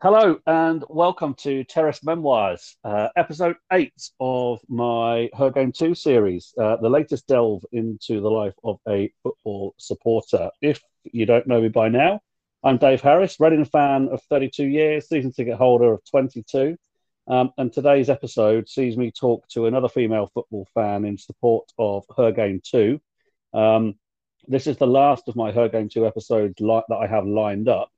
Hello and welcome to Terrace Memoirs, uh, episode eight of my Her Game Too series, uh, the latest delve into the life of a football supporter. If you don't know me by now, I'm Dave Harris, Reading fan of 32 years, season ticket holder of 22. Um, and today's episode sees me talk to another female football fan in support of Her Game Too. Um, this is the last of my Her Game Too episodes li- that I have lined up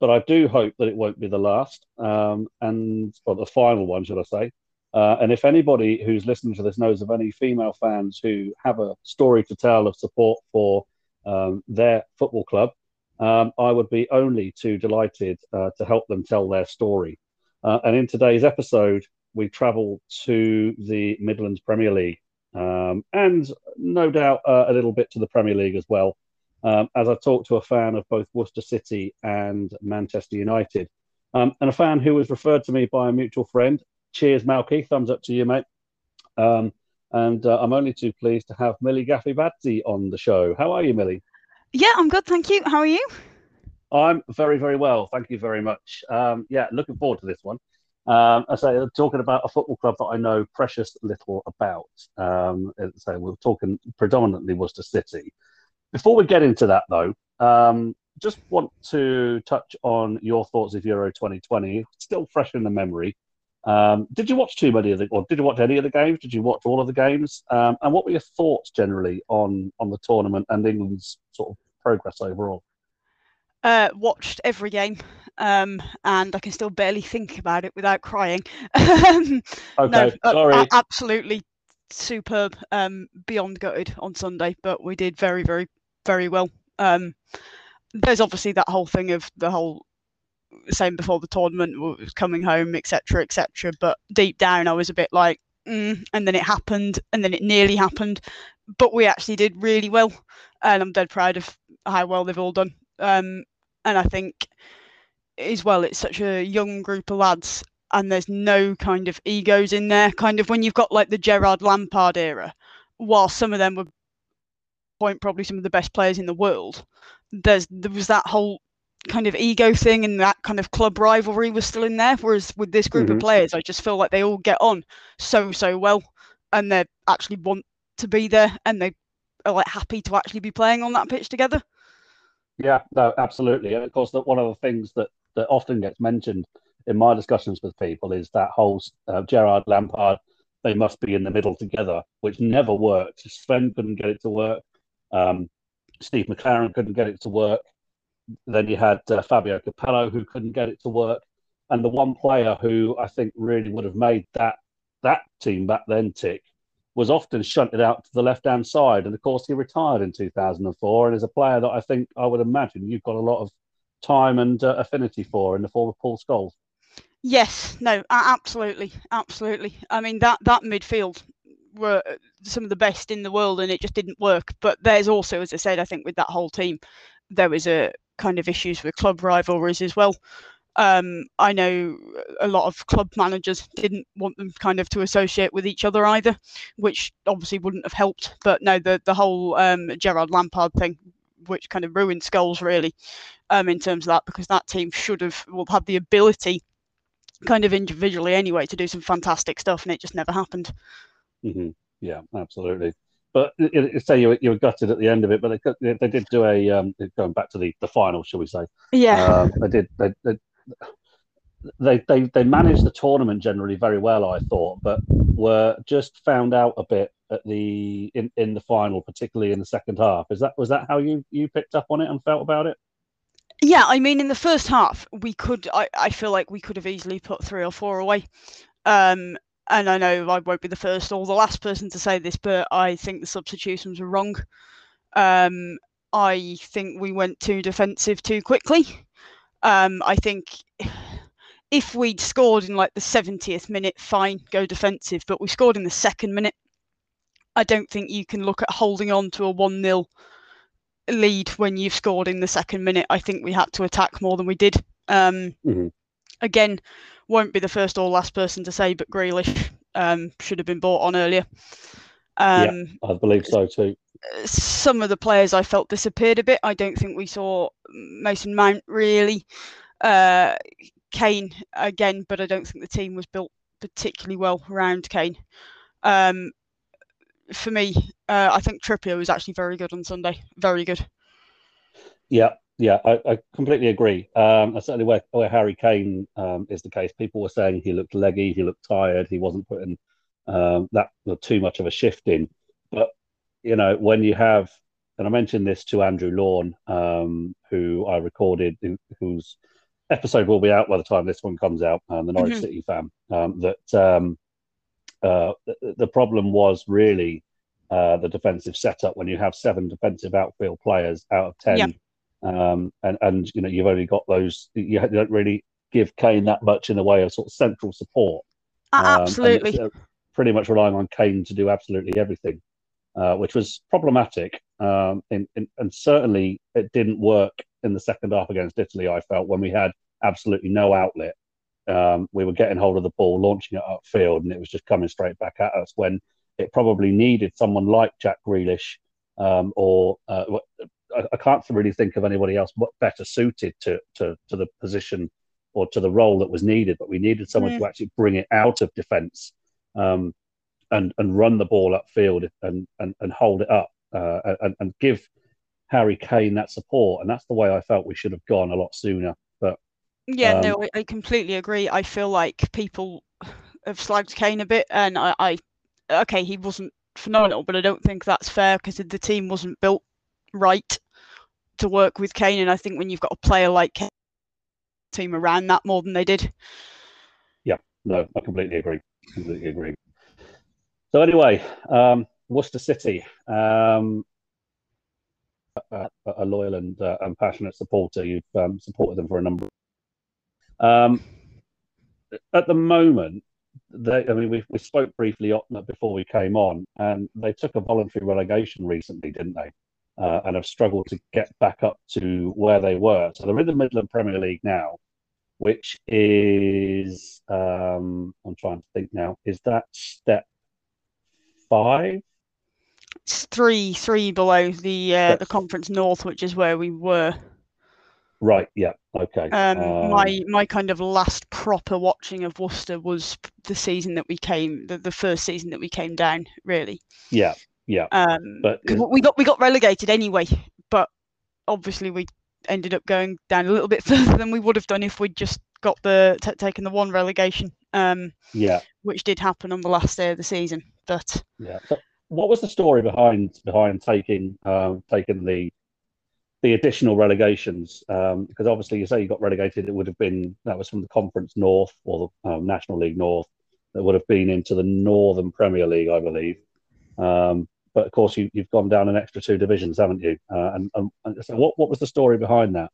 but I do hope that it won't be the last um, and or the final one, should I say? Uh, and if anybody who's listening to this knows of any female fans who have a story to tell of support for um, their football club, um, I would be only too delighted uh, to help them tell their story. Uh, and in today's episode, we travel to the Midlands Premier League um, and no doubt uh, a little bit to the Premier League as well um, as I talked to a fan of both Worcester City and Manchester United, um, and a fan who was referred to me by a mutual friend. Cheers, Malky. Thumbs up to you, mate. Um, and uh, I'm only too pleased to have Millie Gaffey Badsey on the show. How are you, Millie? Yeah, I'm good, thank you. How are you? I'm very, very well. Thank you very much. Um, yeah, looking forward to this one. Um, I say, talking about a football club that I know precious little about. Um, so we're talking predominantly Worcester City. Before we get into that, though, um, just want to touch on your thoughts of Euro 2020. Still fresh in the memory. Um, did you watch too many of the, or did you watch any of the games? Did you watch all of the games? Um, and what were your thoughts generally on on the tournament and England's sort of progress overall? Uh, watched every game, um, and I can still barely think about it without crying. okay, no, sorry. Uh, absolutely superb, um, beyond gutted on Sunday, but we did very, very very well. Um, there's obviously that whole thing of the whole same before the tournament coming home, etc., etc. But deep down, I was a bit like, mm, and then it happened, and then it nearly happened, but we actually did really well, and I'm dead proud of how well they've all done. Um, and I think as well, it's such a young group of lads, and there's no kind of egos in there. Kind of when you've got like the Gerrard Lampard era, while some of them were point probably some of the best players in the world there's there was that whole kind of ego thing and that kind of club rivalry was still in there whereas with this group mm-hmm. of players i just feel like they all get on so so well and they actually want to be there and they are like happy to actually be playing on that pitch together. Yeah no absolutely. And of course that one of the things that that often gets mentioned in my discussions with people is that whole uh, gerrard lampard they must be in the middle together which never worked sven couldn't get it to work um, Steve McClaren couldn't get it to work. Then you had uh, Fabio Capello who couldn't get it to work, and the one player who I think really would have made that that team back then tick was often shunted out to the left hand side. And of course, he retired in 2004 and is a player that I think I would imagine you've got a lot of time and uh, affinity for in the form of Paul Scholes. Yes, no, absolutely, absolutely. I mean that that midfield were uh, some of the best in the world and it just didn't work. But there's also, as I said, I think with that whole team, there was a kind of issues with club rivalries as well. Um, I know a lot of club managers didn't want them kind of to associate with each other either, which obviously wouldn't have helped. But no, the the whole um, Gerrard Lampard thing, which kind of ruined Scholes really, um, in terms of that, because that team should have well had the ability, kind of individually anyway, to do some fantastic stuff, and it just never happened. Mm-hmm. Yeah, absolutely. But it, it, say you, you were gutted at the end of it, but they, they did do a um, going back to the, the final, shall we say? Yeah, um, they did. They, they, they they they managed the tournament generally very well, I thought, but were just found out a bit at the in, in the final, particularly in the second half. Is that was that how you you picked up on it and felt about it? Yeah, I mean, in the first half, we could. I, I feel like we could have easily put three or four away. Um, and I know I won't be the first or the last person to say this, but I think the substitutions were wrong. Um, I think we went too defensive too quickly. Um, I think if we'd scored in like the 70th minute, fine, go defensive. But we scored in the second minute. I don't think you can look at holding on to a 1 0 lead when you've scored in the second minute. I think we had to attack more than we did. Um, mm-hmm. Again, won't be the first or last person to say, but Grealish um, should have been bought on earlier. Um, yeah, I believe so too. Some of the players I felt disappeared a bit. I don't think we saw Mason Mount really uh, Kane again, but I don't think the team was built particularly well around Kane. Um, for me, uh, I think Trippier was actually very good on Sunday. Very good. Yeah, yeah, I, I completely agree. Um, certainly where, where Harry Kane um, is the case. People were saying he looked leggy, he looked tired, he wasn't putting um, that too much of a shift in. But you know, when you have, and I mentioned this to Andrew Lawn, um, who I recorded, whose episode will be out by the time this one comes out, um, the Norwich mm-hmm. City fan, um, that um, uh, the, the, problem was really uh, the defensive setup when you have seven defensive outfield players out of ten. Yeah um, and and you know you've only got those. You don't really give Kane that much in the way of sort of central support. Um, absolutely. Uh, pretty much relying on Kane to do absolutely everything, uh, which was problematic. Um, in, in, and certainly it didn't work in the second half against Italy. I felt when we had absolutely no outlet. Um, we were getting hold of the ball, launching it upfield, and it was just coming straight back at us. When it probably needed someone like Jack Grealish um, or uh, I, I, can't really think of anybody else better suited to, to, to the position or to the role that was needed. But we needed someone mm. to actually bring it out of defence um, and and run the ball upfield and and, and hold it up uh, and, and give Harry Kane that support. And that's the way I felt we should have gone a lot sooner. But yeah, um, no, I, I completely agree. I feel like people have slagged Kane a bit, and I, I okay, he wasn't phenomenal, but I don't think that's fair because the team wasn't built right to work with Kane. And I think when you've got a player like Kane, team around that more than they did. Yeah, no, I completely agree. Completely agree. So anyway, um, Worcester City, um, a, a, loyal and, uh, and passionate supporter. You've um, supported them for a number. Um, at the moment, they, I mean, we, we spoke briefly before we came on, and they took a voluntary relegation recently, didn't they? Uh, and have struggled to get back up to where they were. So they're in the Midland Premier League now, which is um, I'm trying to think now. Is that step five? It's three, three below the uh, the Conference North, which is where we were. Right. Yeah. Okay. Um, um, my my kind of last proper watching of Worcester was the season that we came, the, the first season that we came down. Really. Yeah. Yeah. Um, but we got we got relegated anyway, but obviously we ended up going down a little bit further than we would have done if we'd just got the t- taken the one relegation. Um, yeah. Which did happen on the last day of the season, but yeah. What was the story behind behind taking um, taking the the additional relegations? Um, because obviously you say you got relegated, it would have been that was from the Conference North or the um, National League North. That would have been into the Northern Premier League, I believe. Um, but of course you, have gone down an extra two divisions, haven't you? Uh, and, and, so, what what was the story behind that?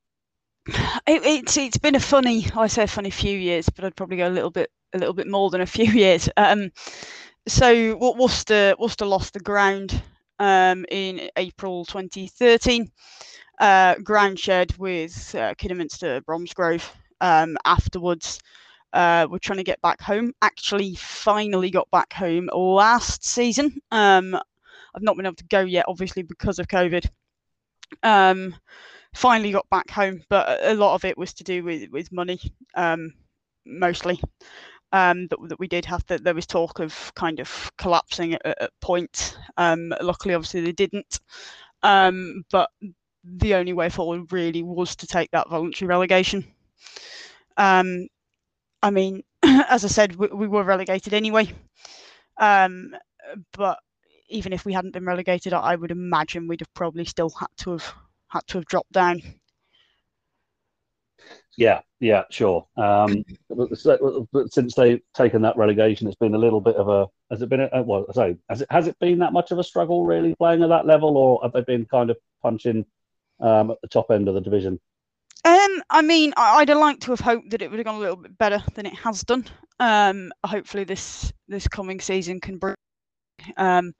It, it's it's been a funny, I say a funny few years, but I'd probably go a little bit a little bit more than a few years. Um, so what Worcester Worcester lost the ground um, in April 2013. Uh, ground shared with uh, Kidderminster Bromsgrove. Um, afterwards, uh, we're trying to get back home. Actually, finally got back home last season. Um, I've not been able to go yet, obviously because of COVID. Um, finally got back home, but a lot of it was to do with with money, um, mostly. Um, that, that we did have that there was talk of kind of collapsing at, at points. Um, luckily, obviously, they didn't. Um, but the only way forward really was to take that voluntary relegation. Um, I mean, as I said, we, we were relegated anyway. Um, but even if we hadn't been relegated, I would imagine we'd have probably still had to have had to have dropped down. Yeah, yeah, sure. Um, but, since they've taken that relegation, it's been a little bit of a. Has it been? A, well, say, has it has it been that much of a struggle really playing at that level, or have they been kind of punching um, at the top end of the division? Um, I mean, I'd have liked to have hoped that it would have gone a little bit better than it has done. Um, hopefully this this coming season can bring um,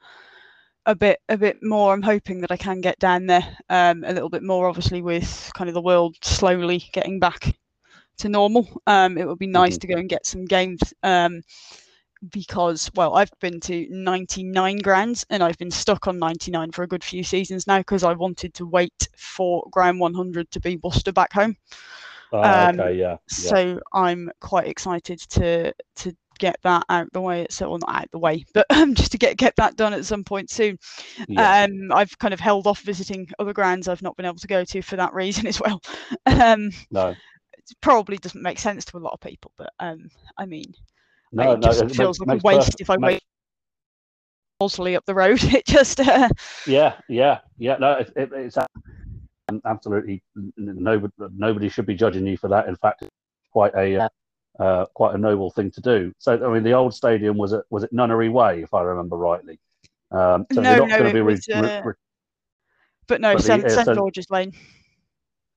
a bit a bit more. I'm hoping that I can get down there um, a little bit more. Obviously, with kind of the world slowly getting back to normal, um, it would be nice mm-hmm. to go and get some games. Um, because well, I've been to 99 grounds and I've been stuck on 99 for a good few seasons now because I wanted to wait for ground 100 to be Worcester back home. Um, okay, yeah, yeah. So I'm quite excited to to get that out the way. So well, not out the way, but um, just to get get that done at some point soon. Yeah. Um, I've kind of held off visiting other grounds I've not been able to go to for that reason as well. um, no, it probably doesn't make sense to a lot of people, but um, I mean, no, it no, just it feels makes- like a waste perfect- if I makes- wait. Bosley up the road. It just uh, Yeah, yeah, yeah. No, it, it, it's absolutely nobody. Nobody should be judging you for that. In fact, quite a uh, uh, quite a noble thing to do. So, I mean, the old stadium was at was it Nunnery Way, if I remember rightly. Um, so No, no, going to it was, re- uh, re- but no, But St, uh, St so- George's Lane.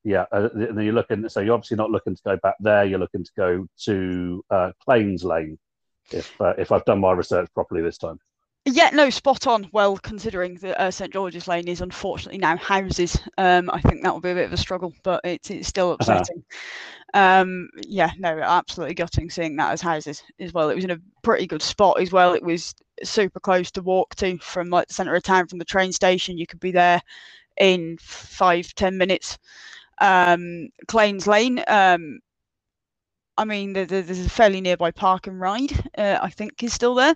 yeah. Uh, and then you're looking. So you're obviously not looking to go back there. You're looking to go to uh, Claines Lane, if uh, if I've done my research properly this time. Yeah, no, spot on. Well, considering that uh, St George's Lane is unfortunately now houses, um, I think that will be a bit of a struggle, but it's it's still Uh-huh. upsetting. um, yeah, no, absolutely gutting seeing that as houses as well. It was in a pretty good spot as well. It was super close to walk to from like the centre of town from the train station. You could be there in five ten minutes. Um, Claines Lane. Um, I mean, there, there- there's a fairly nearby park and ride. Uh, I think is still there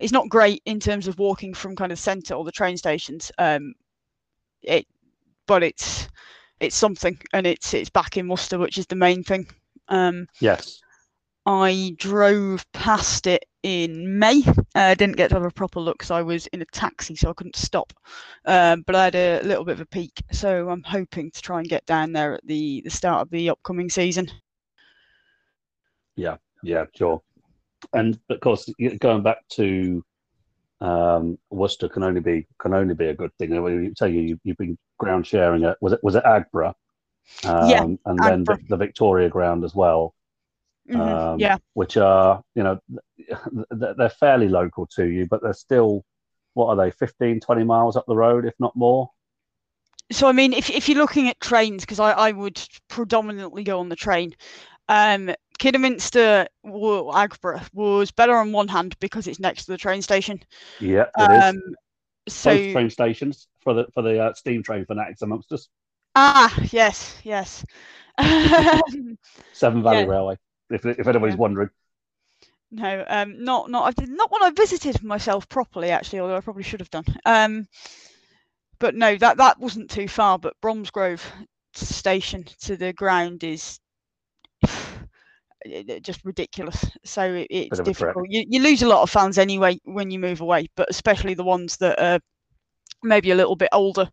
it's not great in terms of walking from kind of centre or the train stations. Um, it, but it's it's something, and it's it's back in Worcester, which is the main thing. Um, Yes. I drove past it in May. I uh, didn't get to have a proper look because I was in a taxi, so I couldn't stop. Um, but I had a little bit of a peek, so I'm hoping to try and get down there at the the start of the upcoming season. Yeah, yeah, sure. And of course, going back to um, Worcester can only be can only be a good thing. I you tell you you- you've been ground sharing at was it was it Aggborough, um, Yeah, and then the, the Victoria ground as well, Mhm, Um, yeah. which are you know they're fairly local to you, but they're still what are they 15, 20 miles up the road, if not more. So I mean, if if you're looking at trains, because I, I would predominantly go on the train, um, Kidderminster well, Aggborough was better on one hand because it's next to the train station. Yeah, it is. Um, so Both train stations for the for the uh, steam train fanatics amongst us. ah yes yes. Severn Valley Yeah. Railway. If if anybody's Yeah. wondering. no, um, not not not one I visited myself properly actually, although I probably should have done. Um, but no, that that wasn't too far. But Bromsgrove station to the ground is just ridiculous. So it, it's of a trek. difficult. You you lose a lot of fans anyway when you move away, but especially the ones that are maybe a little bit older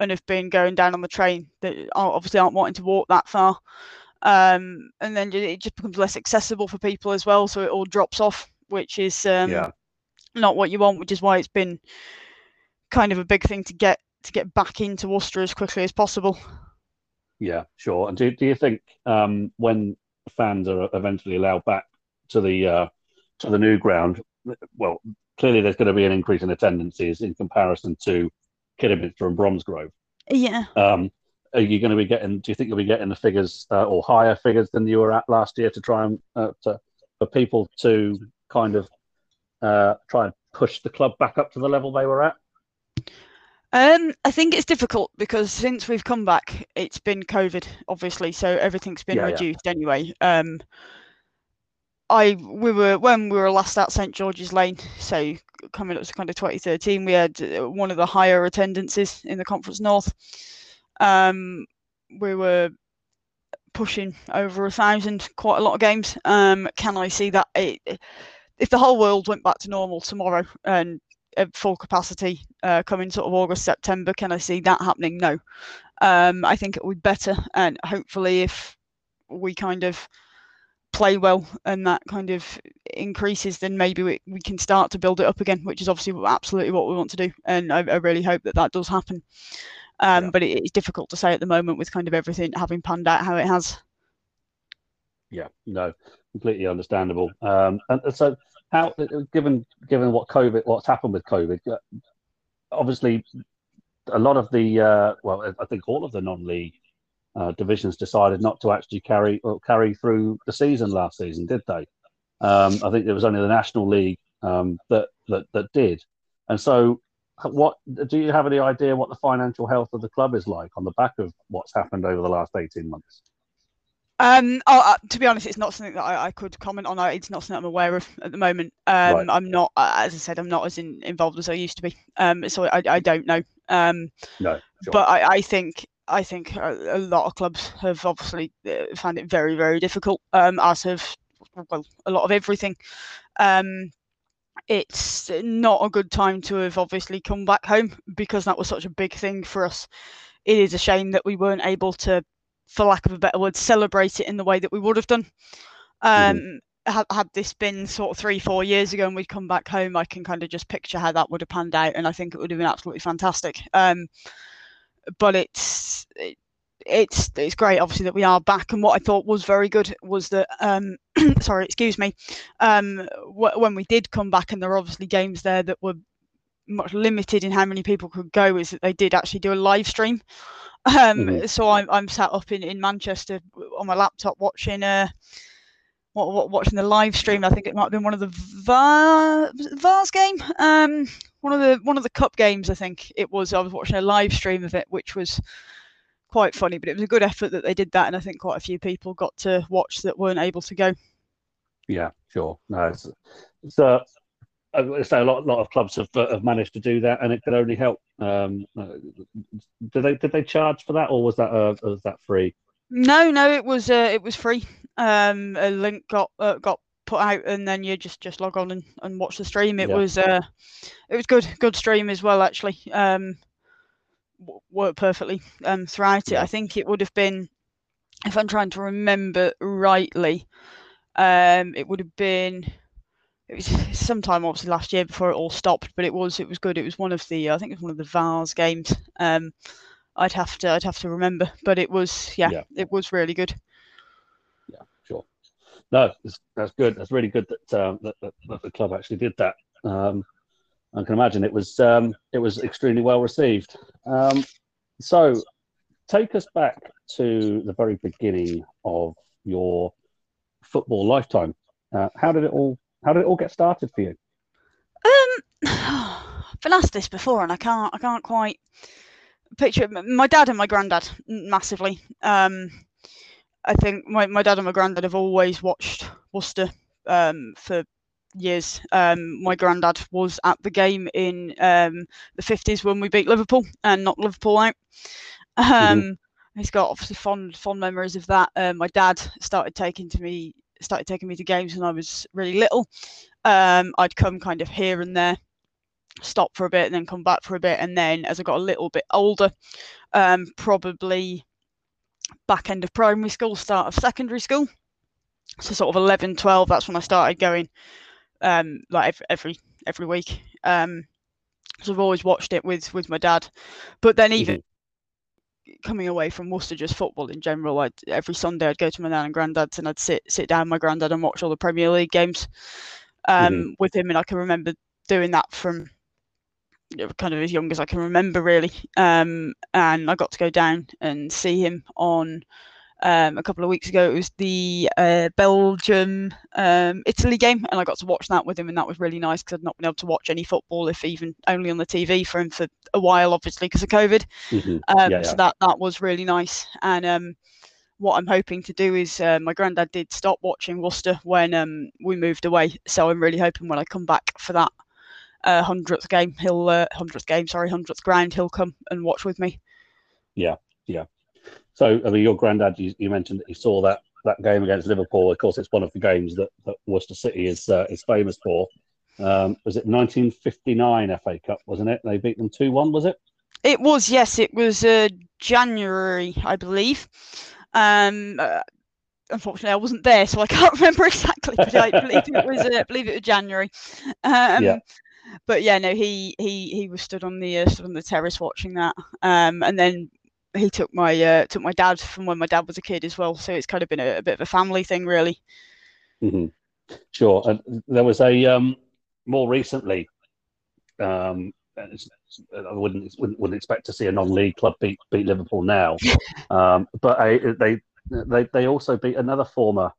and have been going down on the train that obviously aren't wanting to walk that far. Um, and then it just becomes less accessible for people as well, so it all drops off, which is um, yeah. not what you want, which is why it's been kind of a big thing to get to get back into Worcester as quickly as possible. Yeah, sure. And do, do you think um, when fans are eventually allowed back to the uh, to the new ground, well, clearly there's going to be an increase in attendances in comparison to Kidderminster and Bromsgrove. Yeah. Um, are you going to be getting? Do you think you'll be getting the figures uh, or higher figures than you were at last year to try and uh, to, for people to kind of uh, try and push the club back up to the level they were at? Um, I think it's difficult because since we've come back, it's been COVID, obviously, so everything's been Yeah, yeah. reduced anyway. Um, I we were when we were last at St George's Lane, so coming up to kind of 2013, we had uh, one of the higher attendances in the Conference North. Um, we were pushing over a thousand, quite a lot of games. Um, can I see that? It, if the whole world went back to normal tomorrow and at full capacity uh, coming sort of August, September. Can I see that happening? No. Um, I think it would be better, and hopefully, if we kind of play well and that kind of increases, then maybe we, we can start to build it up again, which is obviously absolutely what we want to do. And I, I really hope that that does happen. Um, Yeah. But it, it's difficult to say at the moment with kind of everything having panned out how it has. Yeah, no, completely understandable. Um, and and so, how given given what COVID, what's happened with COVID, uh, obviously, a lot of the uh, well, I think all of the non-league uh, divisions decided not to actually carry or carry through the season last season, did they? Um, I think it was only the National League um, that that that did. And so, what do you have any idea what the financial health of the club is like on the back of what's happened over the last eighteen months? Um, oh, uh, to be honest, it's not something that I, I, could comment on. It's not something I'm aware of at the moment. Um, right. I'm not, uh, as I said, I'm not as in, involved as I used to be. Um, so I, I don't know. Um, no, sure. but I, I think I think a, a, lot of clubs have obviously uh, found it very, very difficult. Um, as have well, a lot of everything. Um, it's not a good time to have obviously come back home because that was such a big thing for us. It is a shame that we weren't able to for lack of a better word, celebrate it in the way that we would have done. Um, mm-hmm. had, had this been sort of three, four years ago and we'd come back home, I can kind of just picture how that would have panned out, and I think it would have been absolutely fantastic. Um, but it's it, it's it's great, obviously, that we are back. And what I thought was very good was that, um, sorry, excuse me, um, w- when we did come back, and there were obviously games there that were much limited in how many people could go, is that they did actually do a live stream. Um, mm-hmm. So I'm I'm sat up in, in Manchester on my laptop watching uh what, what watching the live stream. I think it might have been one of the VAR, Vars game. Um, one of the one of the cup games. I think it was. I was watching a live stream of it, which was quite funny. But it was a good effort that they did that, and I think quite a few people got to watch that weren't able to go. Yeah, sure. No, it's, it's uh, I say a lot, lot of clubs have, uh, have managed to do that, and it could only help. Um, uh, did they did they charge for that, or was that uh, was that free? No, no, it was uh, it was free. Um, a link got uh, got put out, and then you just just log on and, and watch the stream. It yeah. was uh, it was good good stream as well actually. Um, worked perfectly um throughout it. I think it would have been, if I'm trying to remember rightly, um, it would have been it was sometime obviously last year before it all stopped, but it was it was good. It was one of the I think it was one of the Vars games. Um, I'd have to I'd have to remember, but it was yeah, yeah. it was really good. Yeah, sure. No, that's good. That's really good that, um, that, that, that, the club actually did that. Um, I can imagine it was um, it was extremely well received. Um, so, take us back to the very beginning of your football lifetime. Uh, how did it all how did it all get started for you? Um, I've been asked this before, and I can't I can't quite picture it. my dad and my granddad massively. Um, I think my, my dad and my granddad have always watched Worcester um, for years. Um, my granddad was at the game in um, the 50s when we beat Liverpool and knocked Liverpool out. Um, mm-hmm. He's got obviously fond fond memories of that. Uh, my dad started taking to me started taking me to games when I was really little. Um, I'd come kind of here and there, stop for a bit, and then come back for a bit. And then as I got a little bit older, um, probably back end of primary school, start of secondary school. So sort of 11, 12, that's when I started going um, like every every week. Um, so I've always watched it with with my dad. But then even mm-hmm coming away from Worcester just football in general, I'd, every Sunday I'd go to my nan and granddad's and I'd sit sit down with my granddad and watch all the Premier League games um, mm-hmm. with him, and I can remember doing that from kind of as young as I can remember, really. Um, and I got to go down and see him on um, a couple of weeks ago. It was the uh, Belgium um, Italy game, and I got to watch that with him, and that was really nice because I'd not been able to watch any football, if even only on the TV, for him for a while, obviously because of COVID. Mm-hmm. Um, yeah, yeah. So that that was really nice, and um, what I'm hoping to do is uh, my granddad did stop watching Worcester when um, we moved away, so I'm really hoping when I come back for that uh, hundredth game, he'll uh, hundredth game, sorry, hundredth ground, he'll come and watch with me. Yeah, yeah. So, I mean, your granddad, you, you, mentioned that he saw that that game against Liverpool. Of course, it's one of the games that, that Worcester City is uh, is famous for. Um, was it 1959 FA Cup? Wasn't it? They beat them two one. Was it? It was. Yes, it was uh, January, I believe. Um, uh, unfortunately, I wasn't there, so I can't remember exactly. But I believe it was. Uh, I believe it was January. Um, yeah but yeah, no, he he he was stood on the uh, stood on the terrace watching that, um, and then he took my uh, took my dad from when my dad was a kid as well. So it's kind of been a, a bit of a family thing, really. Mm-hmm. Sure. And there was a um, more recently. Um, I wouldn't, wouldn't wouldn't expect to see a non-league club beat beat Liverpool now, um, but I, they they they also beat another former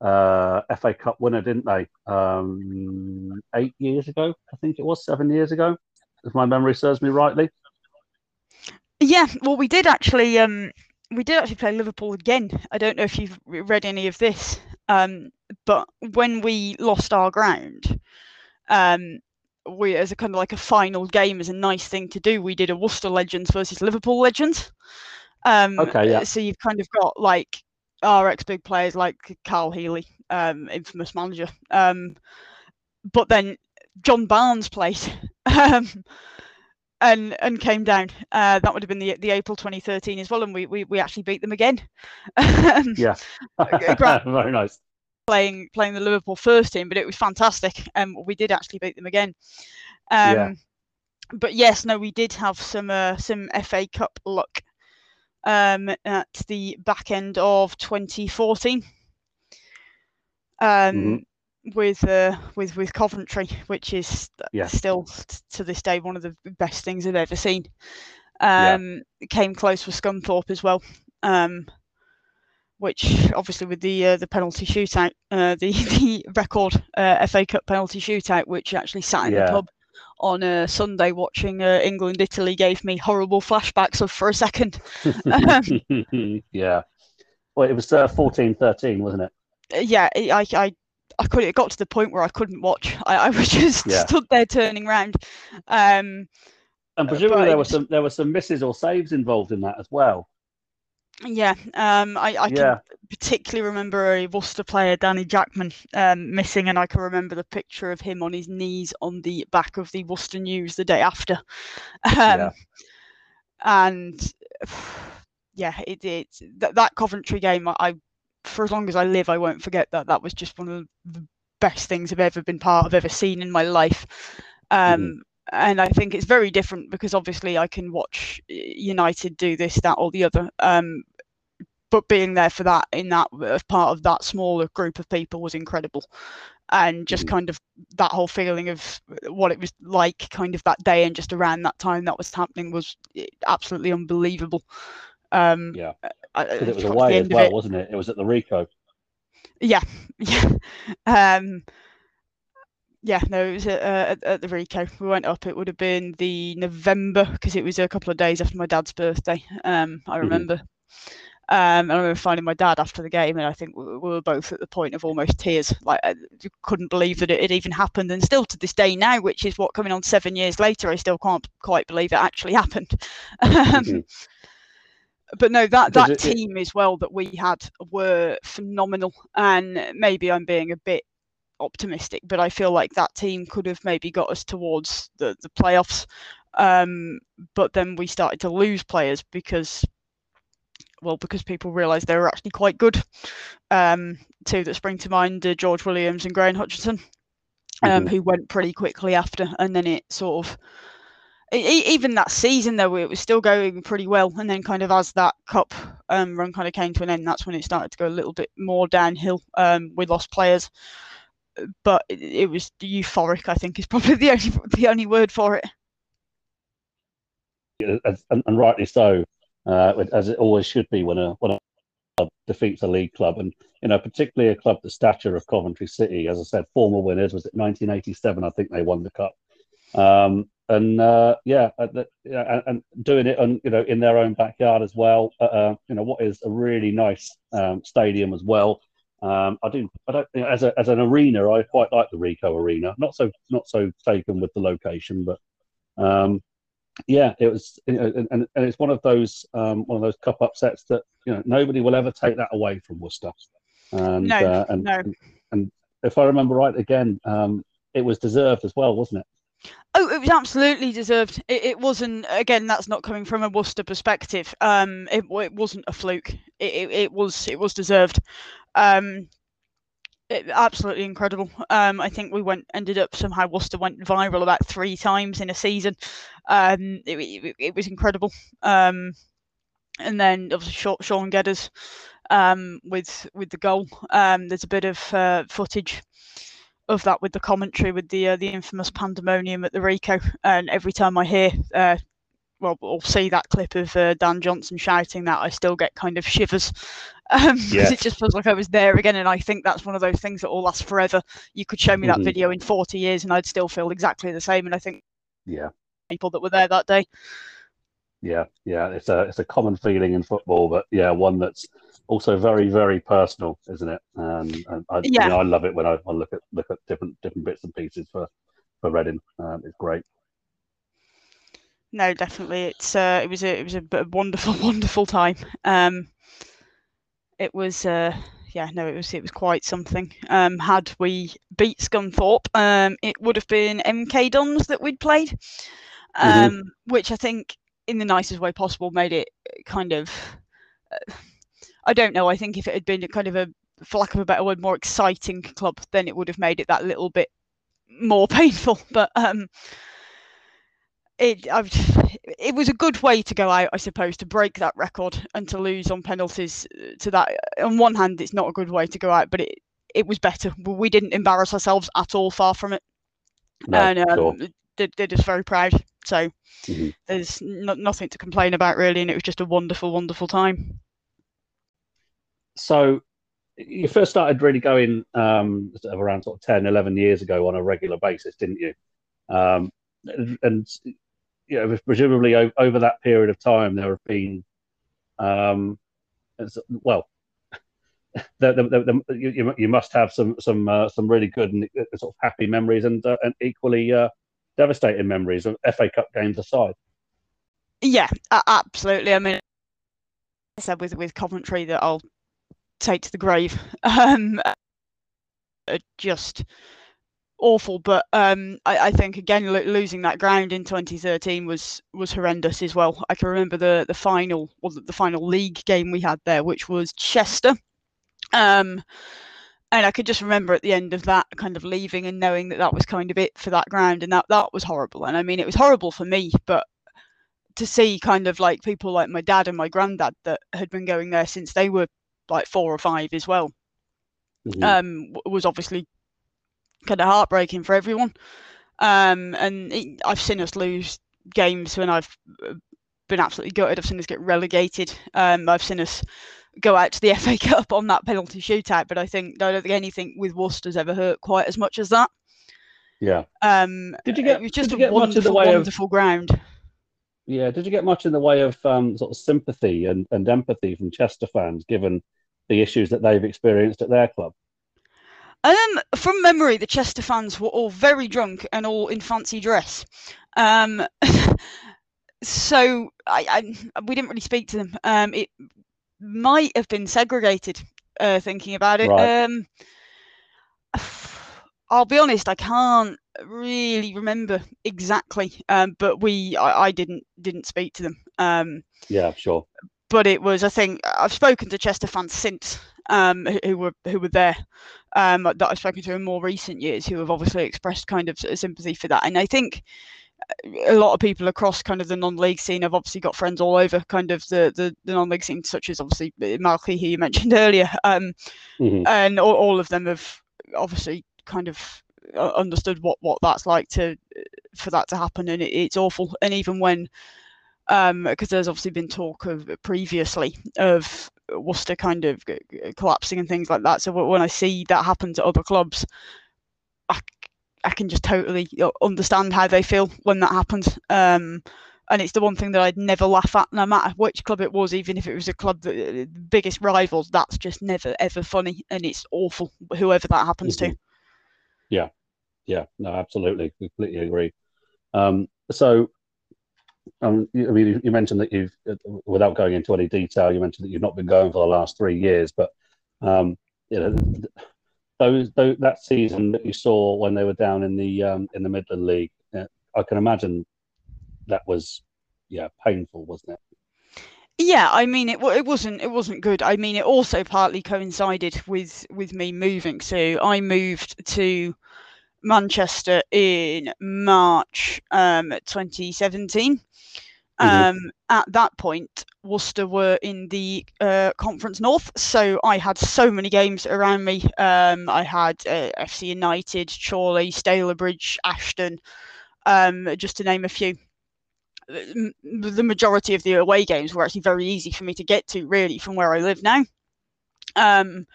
uh, FA Cup winner, didn't they? Um, eight years ago, I think it was seven years ago, if my memory serves me rightly. Yeah, well, we did actually. Um, we did actually play Liverpool again. I don't know if you've read any of this, um, but when we lost our ground, um, we as a kind of like a final game as a nice thing to do, we did a Worcester Legends versus Liverpool Legends. Um, Okay, yeah. So you've kind of got like our ex big players like Carl Heeley, um, infamous manager, um, but then John Barnes played. Um, and and came down. Uh, that would have been the the April 2013 as well, and we we, we actually beat them again. Um, Yeah. Very nice. playing playing the Liverpool first team, but it was fantastic. and we did actually beat them again. Um, Yeah. But yes, no, we did have some uh, some FA Cup luck um, at the back end of 2014. Um, Mhm. With uh, with with Coventry, which is Yeah. still to this day one of the best things I've ever seen. Yeah. Um, Came close with Scunthorpe as well. Um, which obviously with the uh, the penalty shootout, uh, the the record uh, FA Cup penalty shootout, which actually sat in Yeah. the pub on a Sunday watching uh, England Italy, gave me horrible flashbacks of for a second. Um, yeah. Well, it was uh, 14 13, wasn't it? Uh, yeah, I I I, I could it got to the point where I couldn't watch. I, I was just Yeah. stood there turning round. Um, And Uh, presumably but there were some there were some misses or saves involved in that as well. yeah, um, I I can yeah. particularly remember a Worcester player, Danny Jackman, um, missing, and I can remember the picture of him on his knees on the back of the Worcester News the day after. Um, Yeah. And yeah, it, it that, that Coventry game, I, I for as long as I live, I won't forget that. That was just one of the best things I've ever been part of, ever seen in my life. Um, And I think it's very different because obviously I can watch United do this, that, or the other. Um, but being there for that in that as part of that smaller group of people was incredible and just Mhm. kind of that whole feeling of what it was like kind of that day and just around that time that was happening was eh, absolutely unbelievable um Yeah. Because it was got to the away as well, it- wasn't it? It was at the Ricoh. yeah yeah um yeah no it was at, uh, at, at the ricoh we went up it would have been the november because it was a couple of days after my dad's birthday um i Mhm. remember um and i remember finding my dad after the game and i think we, we were both at the point of almost tears like i you couldn't believe that it had even happened and still to this day now which is what coming on seven years later i still can't quite believe it actually happened um, Mhm. But no that that it- it- team as well that we had were phenomenal. And maybe i'm being a bit optimistic but i feel like that team could have maybe got us towards the the playoffs. Um but then we started to lose players because well because people realized they were actually quite good. Um two that spring to mind uh, george williams and graham hutchinson um Mhm. who went pretty quickly after and then it sort of even that season though it was still going pretty well and then kind of as that cup um, run kind of came to an end that's when it started to go a little bit more downhill um, we lost players but it, it was euphoric i think is probably the only the only word for it As- and, and rightly so, uh, as it always should be when a when a club defeats a league club, and you know particularly a club the stature of Coventry City. As I said, former winners was it 1987? I think they won the cup. Um, and uh, yeah, the- yeah, and, doing it on you know in their own backyard as well. Uh, you know what is a really nice um, stadium as well. Um, I do. I don't. You know, as a as an arena, I quite like the Ricoh Arena. Not so not so taken with the location, but um, yeah, it was. You know, and, and and it's one of those um, one of those cup upsets that you know nobody will ever take that away from Worcester. And No, uh, and, no. and and if I remember right, again, um, it was deserved as well, wasn't it? Oh, it was absolutely deserved. It, it wasn't. Again, that's not coming from a Worcester perspective. Um, it, it wasn't a fluke. It, it, it was. It was deserved. Um, it, absolutely incredible. Um, I think we went ended up somehow Worcester went viral about three times in a season. Um, it, it, it was incredible. Um, and then obviously Sean Geddes um, with with the goal. Um, there's a bit of uh, footage of that with the commentary with the uh, the infamous pandemonium at the Ricoh, and every time I hear. Uh, well, or see that clip of uh, Dan Johnson shouting that, I still get kind of shivers um, because Yes. it just feels like I was there again. And I think that's one of those things that will last forever. You could show me that Mhm. video in 40 years and I'd still feel exactly the same. And I think Yeah. people that were there that day. Yeah, yeah. It's a it's a common feeling in football, but yeah, one that's also very very personal, isn't it? And, and I, yeah. You know, I love it when I, I, look at look at different different bits and pieces for for Reading. Um, it's great. No, definitely. It's uh, it was a it was a wonderful wonderful time. Um, it was uh, yeah, no, it was it was quite something. Um, had we beat Scunthorpe, um, it would have been MK Dons that we'd played, mm-hmm. um, mm-hmm. which I think, in the nicest way possible, made it kind of. Uh, I don't know. I think if it had been a kind of a, for lack of a better word, more exciting club, then it would have made it that little bit more painful. But um, it I've, it was a good way to go out, I suppose, to break that record and to lose on penalties. Uh, to that, on one hand, it's not a good way to go out, but it it was better. We didn't embarrass ourselves at all, far from it, no, and um, sure. just very proud. So mm-hmm. there's no, nothing to complain about really, and it was just a wonderful, wonderful time. So you first started really going um, around sort of 10, 11 years ago on a regular basis, didn't you? Um, and you know, presumably over that period of time, there have been, um, well, the, the, the, you, you must have some some uh, some really good and uh, sort of happy memories and uh, and equally uh, devastating memories of FA Cup games aside. Yeah, absolutely. I mean, I said with with Coventry that I'll take to the grave. Um, just awful. But um, I, I, think again lo- losing that ground in 2013 was was horrendous as well. I can remember the the final well, the final league game we had there, which was Chester. Um, and I could just remember at the end of that kind of leaving and knowing that that was kind of it for that ground, and that that was horrible. And I mean, it was horrible for me, but to see kind of like people like my dad and my granddad that had been going there since they were like four or five as well mm-hmm. um, was obviously kind of heartbreaking for everyone. Um, and it, I've seen us lose games when I've uh, been absolutely gutted. I've seen us get relegated. Um, I've seen us go out to the FA Cup on that penalty shootout. But I think I don't think anything with Worcester's ever hurt quite as much as that. Yeah. Um, did you get? It was just a wonderful, wonderful of, ground. Yeah. Did you get much in the way of um, sort of sympathy and, and empathy from Chester fans, given the issues that they've experienced at their club? Um, from memory, the Chester fans were all very drunk and all in fancy dress. Um, so I, I, we didn't really speak to them. Um, it might have been segregated. Uh, thinking about it, right. um, I'll be honest, I can't really remember exactly. Um, but we, I, I, didn't didn't speak to them. Um, yeah, sure. But it was, I think, I've spoken to Chester fans since um, who, were who were there um, that I've spoken to in more recent years who have obviously expressed kind of sympathy for that. And I think a lot of people across kind of the non-league scene have obviously got friends all over kind of the the, the non-league scene, such as obviously Malky, who you mentioned earlier, um, mm-hmm. and all, all, of them have obviously kind of uh, understood what what that's like to for that to happen, and it, it's awful. And even when because um, there's obviously been talk of previously of Worcester kind of collapsing and things like that. So when I see that happen to other clubs, I, I can just totally understand how they feel when that happens. Um, and it's the one thing that I'd never laugh at, no matter which club it was, even if it was a club that uh, biggest rivals. That's just never ever funny, and it's awful. Whoever that happens mm-hmm. to. Yeah, yeah, no, absolutely, completely agree. Um, so um, I mean, you mentioned that you've, without going into any detail, you mentioned that you've not been going for the last three years, but um, you know, those, those, that season that you saw when they were down in the um, in the Midland League, uh, I can imagine that was yeah painful, wasn't it? Yeah, I mean it. It wasn't. It wasn't good. I mean, it also partly coincided with with me moving. So I moved to Manchester in March um, 2017. Mm-hmm. Um, at that point, Worcester were in the uh, Conference North, so I had so many games around me. Um, I had uh, FC United, Chorley, Stalybridge, Ashton, um, just to name a few. The majority of the away games were actually very easy for me to get to, really, from where I live now. Um,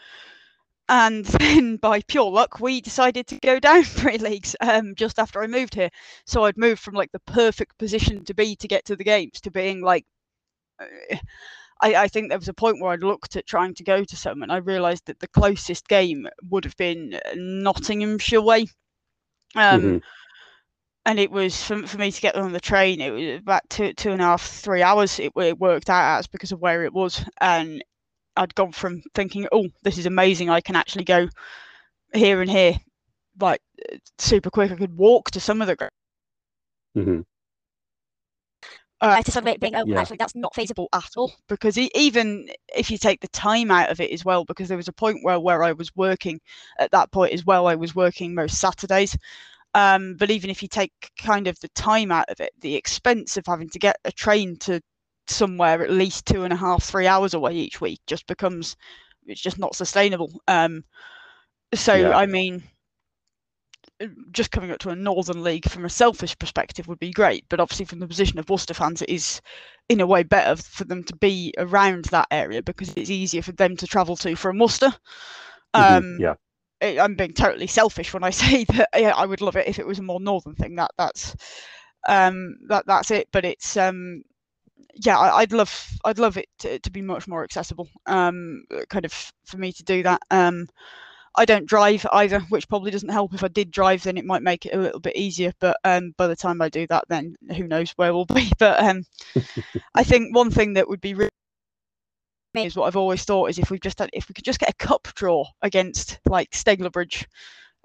and then by pure luck we decided to go down three leagues um, just after i moved here so i'd moved from like the perfect position to be to get to the games to being like uh, I, I, think there was a point where I looked at trying to go to some, and I realised that the closest game would have been Nottinghamshire way. Um, mm-hmm. And it was for, for me to get on the train. It was about two two and a half, three hours. It, it worked out as because of where it was, and I'd gone from thinking, "Oh, this is amazing! I can actually go here and here, like super quick. I could walk to some of the." Mm-hmm. Uh, to suddenly being, oh, yeah. actually, that's not feasible at all. Because even if you take the time out of it as well, because there was a point where where I was working at that point as well, I was working most Saturdays. Um, but even if you take kind of the time out of it, the expense of having to get a train to somewhere at least two and a half, three hours away each week just becomes it's just not sustainable. Um, so yeah. I mean, just coming up to a Northern League from a selfish perspective would be great, but obviously from the position of Worcester fans, it is in a way better for them to be around that area because it's easier for them to travel to from Worcester. Mm-hmm. Um, yeah. I'm being totally selfish when I say that yeah, I would love it if it was a more northern thing. That that's um, that that's it. But it's um, yeah, I, would love I'd love it to, to be much more accessible. Um, kind of for me to do that. Um, I don't drive either, which probably doesn't help. If I did drive, then it might make it a little bit easier. But um, by the time I do that, then who knows where we'll be. But um, I think one thing that would be really is what I've always thought is if we just had, if we could just get a cup draw against like Stalybridge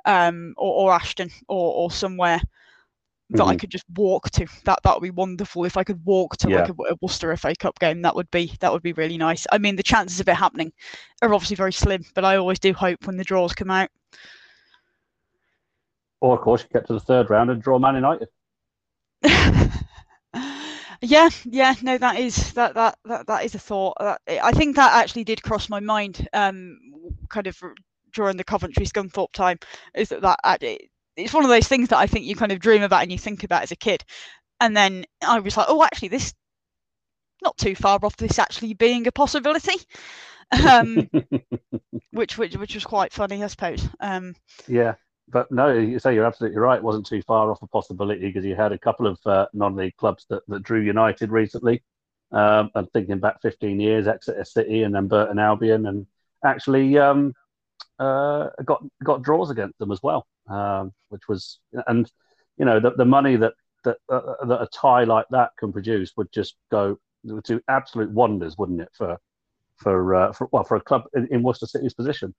um, or, or Ashton or, or somewhere that mm-hmm. I could just walk to. That that would be wonderful. If I could walk to yeah. like a, a, Worcester FA Cup game, that would be that would be really nice. I mean, the chances of it happening are obviously very slim, but I always do hope when the draws come out. Or of course, you get to the third round and draw Man United. yeah, yeah, no, that is that that that, that is a thought. I think that actually did cross my mind, um, kind of during the Coventry Scunthorpe time. Is that that it's one of those things that I think you kind of dream about and you think about as a kid. And then I was like, oh, actually, this not too far off this actually being a possibility, um, which which which was quite funny, I suppose. Um, yeah, but no, you say you're absolutely right. It wasn't too far off a possibility because you had a couple of uh, non-league clubs that, that drew United recently. Um, I'm thinking back 15 years, Exeter City and then Burton Albion, and actually um, uh, got got draws against them as well um, which was and you know the, the money that that, uh, that a tie like that can produce would just go to absolute wonders, wouldn't it, for for uh, for well for a club in, in Worcester City's position.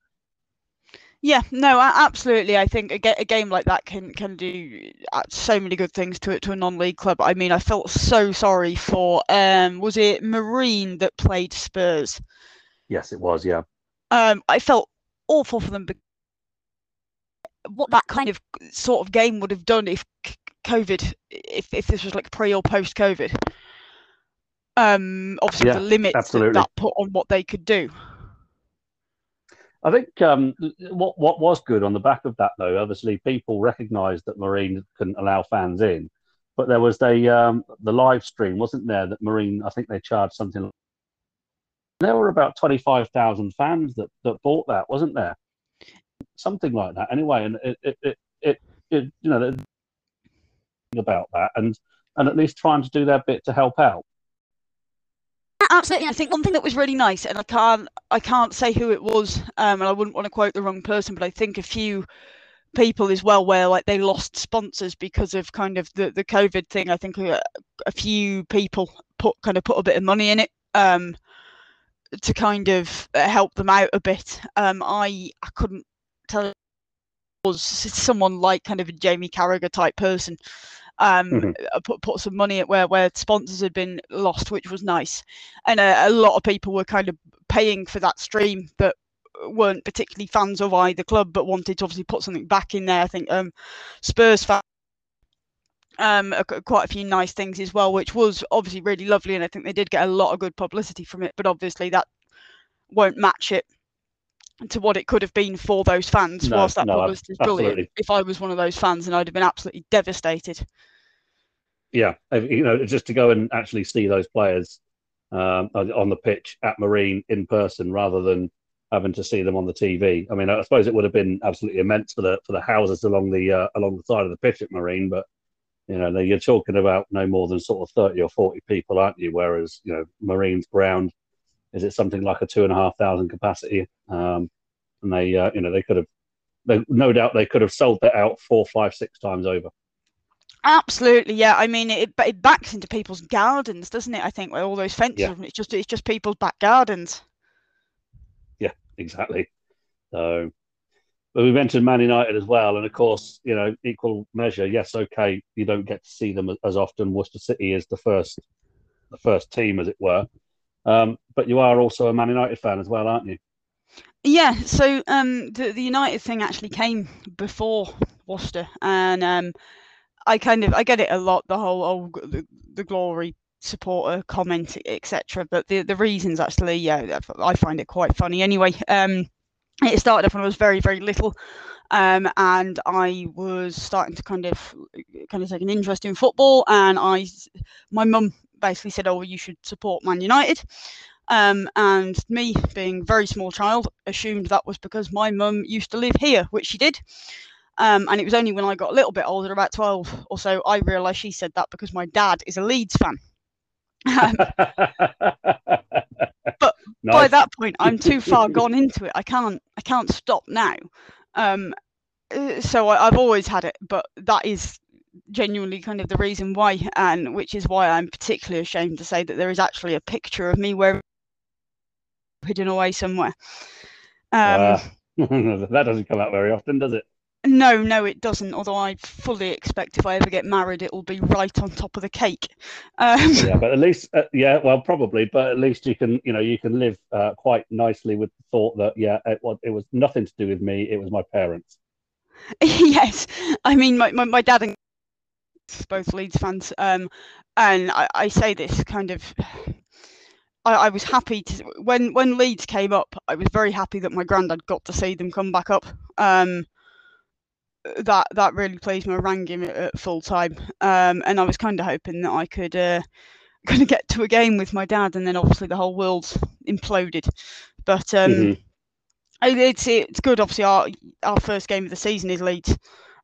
Yeah, no, absolutely. I think a, a game like that can can do uh, so many good things to it to a non-league club. I mean, I felt so sorry for um was it Marine that played Spurs? Yes, it was. Yeah. Um, I felt awful for them what that kind of sort of game would have done if COVID, if, if this was like pre or post COVID. Um, obviously, yeah, the limits that, that put on what they could do. I think um, what what was good on the back of that, though, obviously people recognised that Marine couldn't allow fans in, but there was the um, the live stream, wasn't there? That Marine, I think they charged something. There were about twenty five thousand fans that that bought that, wasn't there? something like that anyway. And it, it, it, it, it you know, about that and and at least trying to do their bit to help out. Absolutely, I think one thing that was really nice, and I can't I can't say who it was, um, and I wouldn't want to quote the wrong person, but I think a few people as well where like they lost sponsors because of kind of the the COVID thing. I think a, a few people put kind of put a bit of money in it. Um, to kind of help them out a bit. Um, I I couldn't tell was someone like kind of a Jamie Carragher type person. Um, mm-hmm. Uh, put put some money at where where sponsors had been lost, which was nice, and a, a lot of people were kind of paying for that stream that weren't particularly fans of either club, but wanted to obviously put something back in there. I think um, Spurs fans um, quite a few nice things as well, which was obviously really lovely, and I think they did get a lot of good publicity from it. But obviously that won't match it to what it could have been for those fans. No, whilst that no, publicity is brilliant, if I was one of those fans, and I'd have been absolutely devastated. Yeah, you know, just to go and actually see those players um, on the pitch at Marine in person, rather than having to see them on the TV. I mean, I suppose it would have been absolutely immense for the for the houses along the uh, along the side of the pitch at Marine, but you know, you're talking about no more than sort of thirty or forty people, aren't you? Whereas you know, Marine's ground is it something like a two and a half thousand capacity, um, and they uh, you know they could have, they, no doubt they could have sold that out four, five, six times over. Absolutely, yeah. I mean, it it backs into people's gardens, doesn't it? I think with all those fences, yeah. it's just it's just people's back gardens. Yeah, exactly. So, but we mentioned Man United as well, and of course, you know, equal measure. Yes, okay, you don't get to see them as often. Worcester City is the first, the first team, as it were. Um, but you are also a Man United fan as well, aren't you? Yeah. So um, the the United thing actually came before Worcester, and um, I kind of I get it a lot. The whole oh the, the glory supporter comment etc. But the the reasons actually yeah I find it quite funny anyway. Um, it started off when I was very very little. Um, and I was starting to kind of kind of take an interest in football, and I, my mum basically said, "Oh, you should support Man United." Um, and me, being a very small child, assumed that was because my mum used to live here, which she did. Um, and it was only when I got a little bit older, about 12 or so, I realised she said that because my dad is a Leeds fan. Um, but nice. by that point, I'm too far gone into it. I can't, I can't stop now. Um, uh, so I, have always had it, but that is genuinely kind of the reason why, and which is why I'm particularly ashamed to say that there is actually a picture of me where hidden away somewhere. Um, uh, that doesn't come out very often, does it? No, no, it doesn't. Although I fully expect if I ever get married, it will be right on top of the cake. Um, yeah, but at least, uh, yeah, well, probably, but at least you can, you know, you can live uh, quite nicely with the thought that, yeah, it, it was nothing to do with me; it was my parents. yes, I mean, my, my, my dad and both Leeds fans, um, and I, I say this kind of. I, I was happy to when when Leeds came up. I was very happy that my granddad got to see them come back up. Um, that that really plays me. I rang him at, full time, um, and I was kind of hoping that I could uh, kind of get to a game with my dad, and then obviously the whole world imploded. But um, mm-hmm. it's it's good. Obviously, our our first game of the season is Leeds,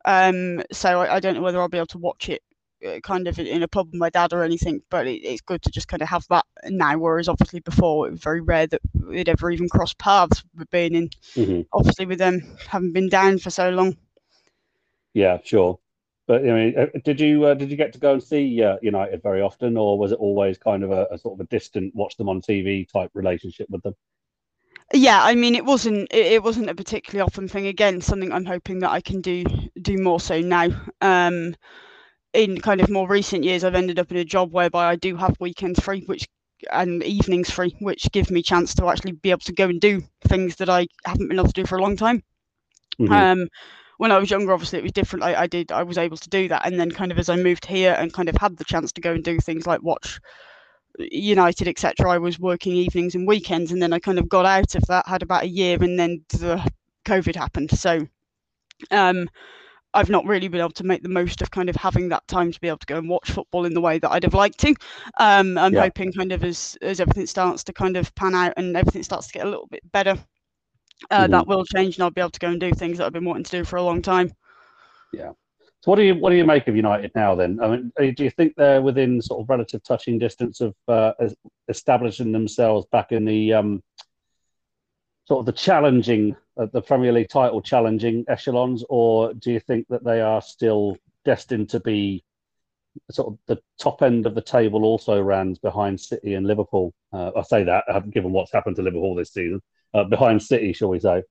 um, so I, I, don't know whether I'll be able to watch it uh, kind of in a pub with my dad or anything. But it, it's good to just kind of have that now. Whereas obviously before it was very rare that we'd ever even cross paths with being in. Mm-hmm. Obviously with them having been down for so long. Yeah, sure. But I mean, uh, did you uh, did you get to go and see uh, United very often, or was it always kind of a, a, sort of a distant, watch them on TV type relationship with them? Yeah, I mean, it wasn't it, it wasn't a particularly often thing. Again, something I'm hoping that I can do do more so now. Um, in kind of more recent years, I've ended up in a job whereby I do have weekends free, which and evenings free, which give me chance to actually be able to go and do things that I haven't been able to do for a long time. Mm-hmm. Um, when I was younger, obviously it was different. I, I did, I was able to do that, and then kind of as I moved here and kind of had the chance to go and do things like watch United, etc. I was working evenings and weekends, and then I kind of got out of that. Had about a year, and then the COVID happened. So, um, I've not really been able to make the most of kind of having that time to be able to go and watch football in the way that I'd have liked to. Um, I'm yeah. hoping kind of as as everything starts to kind of pan out and everything starts to get a little bit better, uh, mm-hmm. that will change and I'll be able to go and do things that I've been wanting to do for a long time. Yeah. So what do you what do you make of United now then? I mean, uh, do you think they're within sort of relative touching distance of uh, establishing themselves back in the um, sort of the challenging uh, the Premier League title challenging echelons, or do you think that they are still destined to be sort of the top end of the table also runs behind City and Liverpool? Uh, I say that given what's happened to Liverpool this season uh, behind City, shall we say?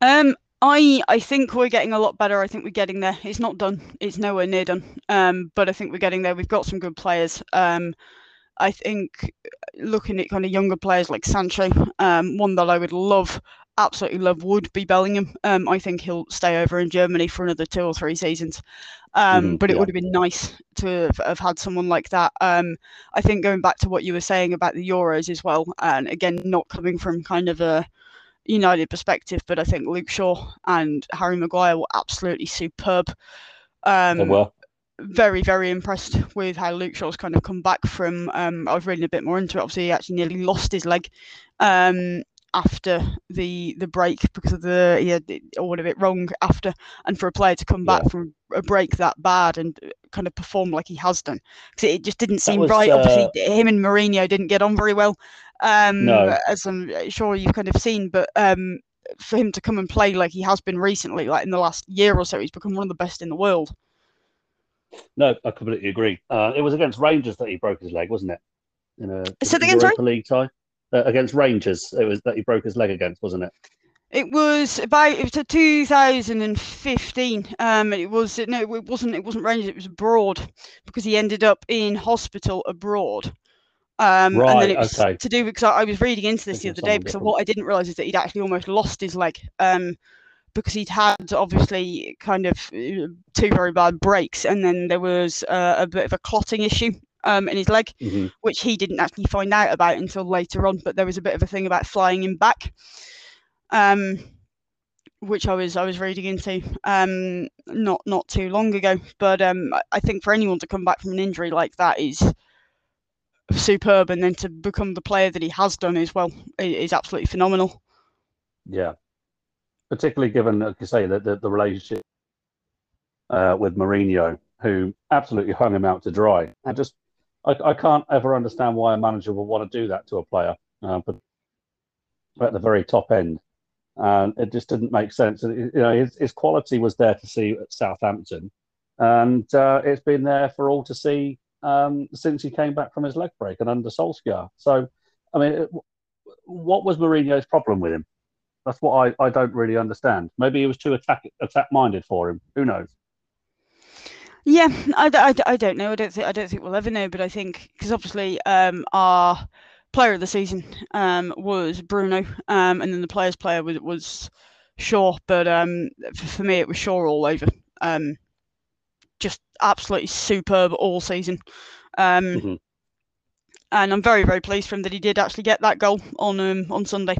Um, I I think we're getting a lot better. I think we're getting there. It's not done. It's nowhere near done. Um, but I think we're getting there. We've got some good players. Um, I think looking at kind of younger players like Sancho, um, one that I would love, absolutely love, would be Bellingham. Um, I think he'll stay over in Germany for another two or three seasons. Um, mm, but it yeah. would have been nice to have, have, had someone like that. Um, I think going back to what you were saying about the Euros as well, and again, not coming from kind of a United perspective, but I think Luke Shaw and Harry Maguire were absolutely superb. Um, well. Very, very impressed with how Luke Shaw's kind of come back from. Um, I was reading a bit more into it. Obviously, he actually nearly lost his leg. Um, after the the break because of the he had ordered it wrong after, and for a player to come back Yeah. from a break that bad and kind of perform like he has done, because it just didn't seem was, right. uh, Obviously, him and Mourinho didn't get on very well, um, No. as I'm sure you've kind of seen. But um, for him to come and play like he has been recently, like in the last year or so, he's become one of the best in the world. No, I completely agree. Uh, it was against Rangers that he broke his leg, wasn't it? In a Say that again, Europa League tie uh, against Rangers. It was that he broke his leg against, wasn't it? It was about it was a 2015. Um, it was no, it wasn't. It wasn't Rangers. It was abroad because he ended up in hospital abroad. Um, and Right, then it was okay. to do because I, I was reading into this the other day because different. what I didn't realize is that he'd actually almost lost his leg. Um, because he'd had obviously kind of uh, two very bad breaks, and then there was uh, a bit of a clotting issue um, in his leg hmm which he didn't actually find out about until later on. But there was a bit of a thing about flying him back, um, which I was I was reading into um, not not too long ago. But um, I- think for anyone to come back from an injury like that is superb, and then to become the player that he has done as well is absolutely phenomenal. Yeah, particularly given, like you say, that the, the relationship uh, with Mourinho, who absolutely hung him out to dry. I just, I, I can't ever understand why a manager would want to do that to a player, uh, but at the very top end, and it just didn't make sense. And, You know, his, his quality was there to see at Southampton, and uh, it's been there for all to see um, since he came back from his leg break and under Solskjaer. So, I mean, it, what was Mourinho's problem with him? That's what I, I don't really understand. Maybe he was too attack attack minded for him. Who knows? Yeah, I I don't know. I don't think I don't think we'll ever know. But I think because obviously um, our player of the season um, was Bruno, um, and then the players' player was was Shaw. But um, for, for me, it was Shaw all over. Um, just absolutely superb all season. Um, Mhm. And I'm very very pleased for him that he did actually get that goal on um, on Sunday.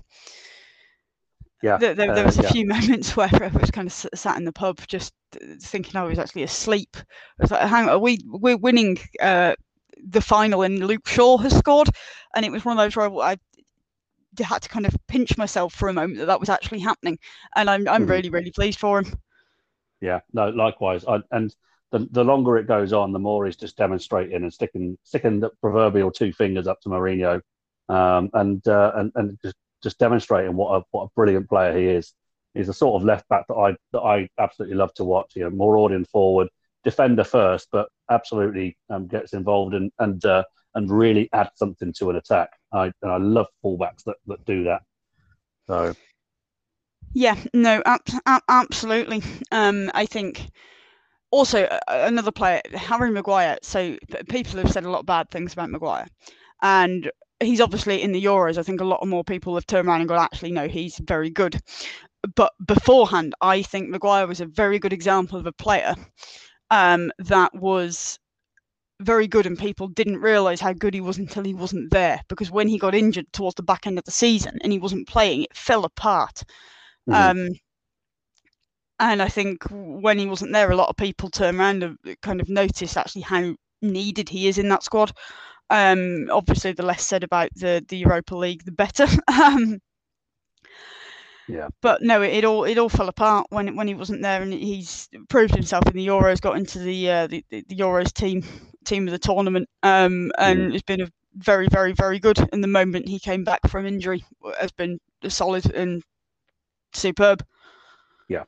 Yeah, There, there, there uh, was a yeah. few moments where I was kind of sat in the pub, just thinking I was actually asleep. I was like, "Hang on, are we we're winning uh, the final, and Luke Shaw has scored," and it was one of those where I had to kind of pinch myself for a moment that that was actually happening, and I'm I'm Mhm. really really pleased for him. Yeah, no, likewise. I, and the, the longer it goes on, the more he's just demonstrating and sticking sticking the proverbial two fingers up to Mourinho, um, and uh, and and just, just demonstrating what a what a brilliant player he is. He's the sort of left back that I that I absolutely love to watch. You know, more audience forward, defender first, but absolutely um, gets involved and and uh, and really adds something to an attack. I and I love fullbacks that, that do that. So Yeah, no, ab- ab- absolutely. Um, I think also uh, another player, Harry Maguire. So people have said a lot of bad things about Maguire, and he's obviously in the Euros. I think a lot of more people have turned around and gone, actually, no, he's very good. But beforehand, I think Maguire was a very good example of a player um, that was very good, and people didn't realise how good he was until he wasn't there. Because when he got injured towards the back end of the season and he wasn't playing, it fell apart. mhm. Um, and I think when he wasn't there, a lot of people turned around and kind of noticed actually how needed he is in that squad. Um, obviously, the less said about the the Europa League, the better. Yeah. But no, it, it all it all fell apart when when he wasn't there, and he's proved himself in the Euros. Got into the uh, the, the Euros team team of the tournament, um, and it's been a very very very good. And the moment he came back from injury has been solid and superb. Yeah,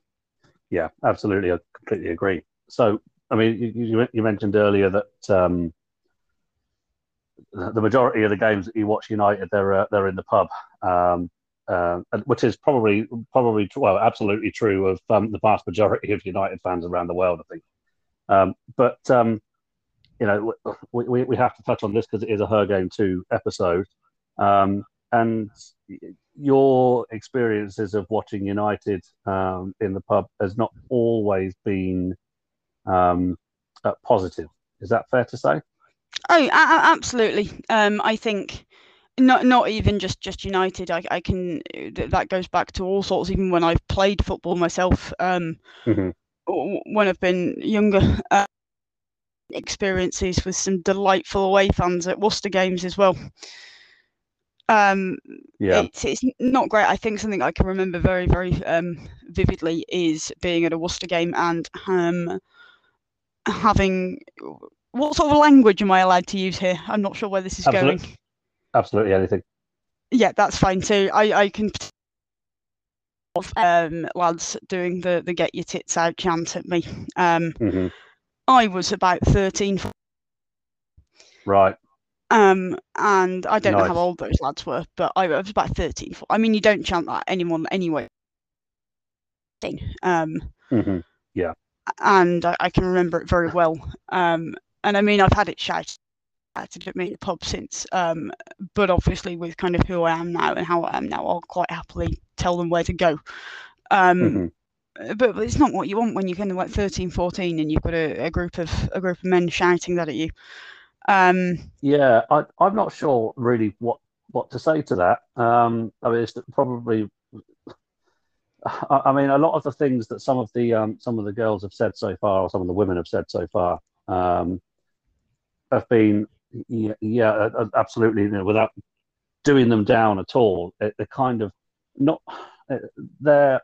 yeah, absolutely. I completely agree. So, I mean, you, you, you mentioned earlier that um, the the majority of the games that you watch United, they're uh, they're in the pub, um, uh, which is probably probably well, absolutely true of um, the vast majority of United fans around the world, I think. Um, but um, you know, we, we, we have to touch on this because it is a Her Game Too episode, um, and your experiences of watching United um, in the pub has not always been uh, positive. Is that fair to say? Oh, absolutely. I think not not even just just United. I, I can that goes back to all sorts. Even when I've played football myself, um, Mhm. when I've been younger, uh, experiences with some delightful away fans at Worcester games as well. Um, Yeah. it's it's not great. I think something I can remember very very um, vividly is being at a Worcester game and um, having what sort of language am I allowed to use here? I'm not sure where this is Absolute- going. Absolutely anything. Yeah, that's fine. too. I I can of um, lads doing the the get your tits out chant at me. Um, hmm I was about 13, Right. um, and I don't know how old those lads were, but I was about 13. four- I mean, you don't chant that at anyone anyway. Thing. Um, hmm and I, I can remember it very well. Um, and I mean, I've had it shouted shouted at me in the pub since, um, but obviously with kind of who I am now and how I am now, I'll quite happily tell them where to go. Um, hmm but, but it's not what you want when you're kind of like 13, 14 and you've got a, a group of a group of men shouting that at you. Um, Yeah, I, I'm not sure really what what to say to that. Um, I mean, it's probably. I, I mean, a lot of the things that some of the um, some of the girls have said so far, or some of the women have said so far, um, have been yeah, yeah absolutely you know, without doing them down at all. They're kind of not uh, they're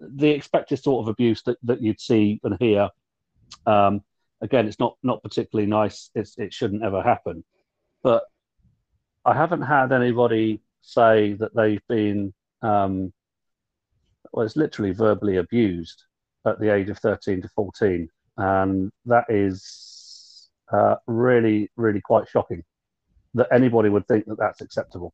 the expected sort of abuse that, that you'd see and hear. Um, again, it's not not particularly nice. It's it shouldn't ever happen. But I haven't had anybody say that they've been um, well, it's literally verbally abused at the age of thirteen to fourteen, and that is uh, really really quite shocking that anybody would think that that's acceptable.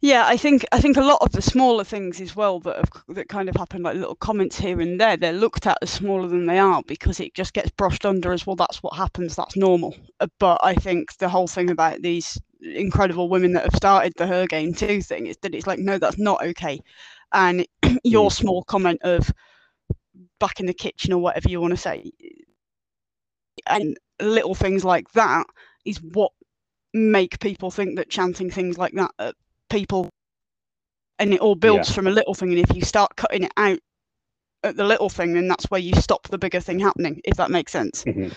Yeah, I think I think a lot of the smaller things as well that have, that kind of happen, like little comments here and there, they're looked at as smaller than they are because it just gets brushed under as well. That's what happens. That's normal. Uh, But I think the whole thing about these incredible women that have started the her game too thing is that it's like no, that's not okay. And your Mm. small comment of back in the kitchen or whatever you want to say, and little things like that is what make people think that chanting things like that at people and it all builds from a little thing and if you start cutting it out at the little thing then that's where you stop the bigger thing happening if that makes sense Mhm.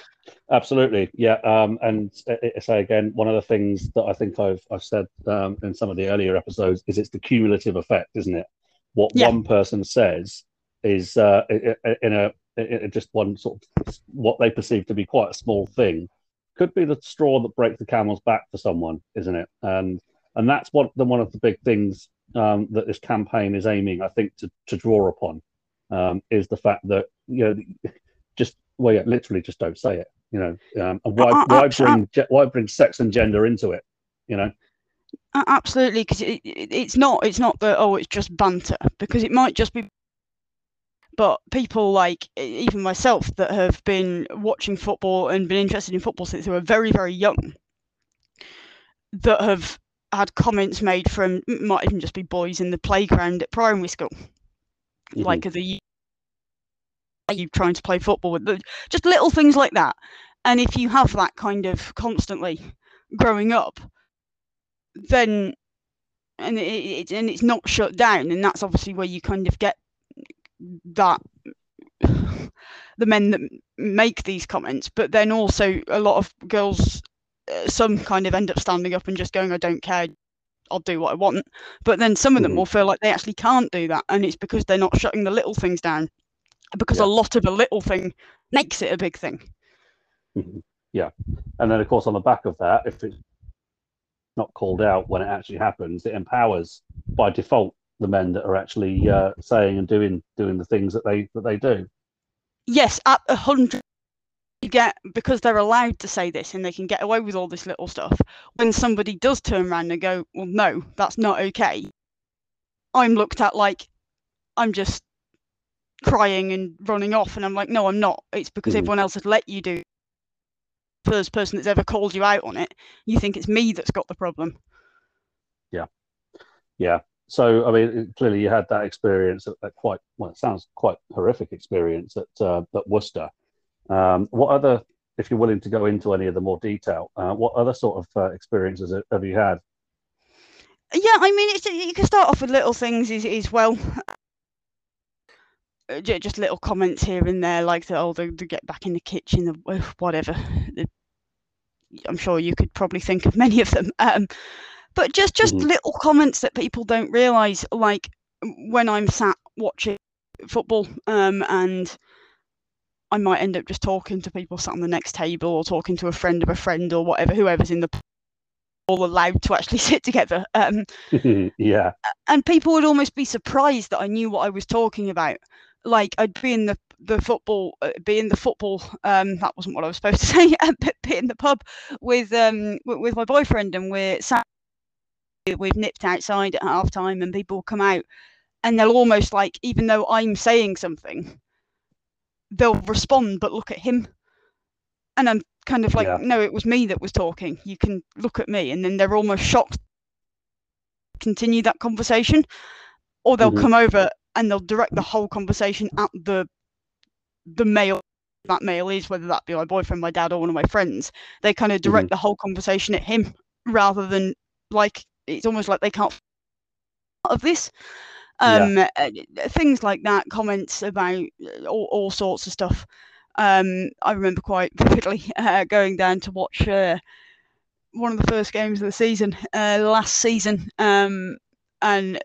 Absolutely, yeah. Um, and say again, one of the things that I think I've I've said um, in some of the earlier episodes is it's the cumulative effect, isn't it? What Yeah. one person says is uh, in a i- i- just one sort of what they perceive to be quite a small thing could be the straw that breaks the camel's back for someone, isn't it? And and that's what the one of the big things um, that this campaign is aiming, I think, to to draw upon um, is the fact that you know just well, yeah, literally just don't say it. You know, um, and why Uh, uh, why bring ge- why bring sex and gender into it? You know, absolutely because it, it, it's not it's not that oh it's just banter because it might just be but people like even myself that have been watching football and been interested in football since they were very very young that have had comments made from might even just be boys in the playground at primary school Mhm. like are the are you trying to play football with the, just little things like that and if you have that kind of constantly growing up then and it, it and it's not shut down and that's obviously where you kind of get that the men that make these comments but then also a lot of girls uh, some kind of end up standing up and just going i don't care i'll do what i want but then some of them Mhm. will feel like they actually can't do that and it's because they're not shutting the little things down because Yeah. a lot of a little thing makes it a big thing Mhm. yeah. And then of course on the back of that, if it's not called out when it actually happens, it empowers by default the men that are actually uh, saying and doing doing the things that they that they do. yes at a hundred you get because they're allowed to say this and they can get away with all this little stuff when somebody does turn around and go well no that's not okay i'm looked at like i'm just crying and running off and i'm like no i'm not it's because Mhm. everyone else has let you do first person that's ever called you out on it you think it's me that's got the problem Yeah, Yeah. So I mean, clearly you had that experience, at, quite well, it sounds quite horrific experience at uh, at Worcester. Um, what other, if you're willing to go into any of the more detail, uh, what other sort of uh, experiences have you had? yeah i mean you can start off with little things as, as well Uh, just little comments here and there like the oh the get back in the kitchen the whatever I'm sure you could probably think of many of them. Um, but just just Mhm. little comments that people don't realise, like when I'm sat watching football, um, and I might end up just talking to people sat on the next table or talking to a friend of a friend or whatever, whoever's in the all allowed to actually sit together. Um, yeah. and people would almost be surprised that I knew what I was talking about. Like I'd be in the the football, uh, be in the football. Um, that wasn't what I was supposed to say. but be in the pub with um with, with my boyfriend, and we're sat. We've nipped outside at half time, and people come out, and they'll almost like, even though I'm saying something, they'll respond, but look at him. And I'm kind of like, Yeah. no, it was me that was talking. You can look at me, and then they're almost shocked. Continue that conversation, or they'll Mhm. come over and they'll direct the whole conversation at the the male that male is, whether that be my boyfriend, my dad, or one of my friends. They kind of direct the whole conversation at him rather than like it's almost like they can't of this. Um, uh, things like that, comments about uh, all, all sorts of stuff. Um, I remember quite vividly uh, going down to watch uh, one of the first games of the season uh, last season, um, and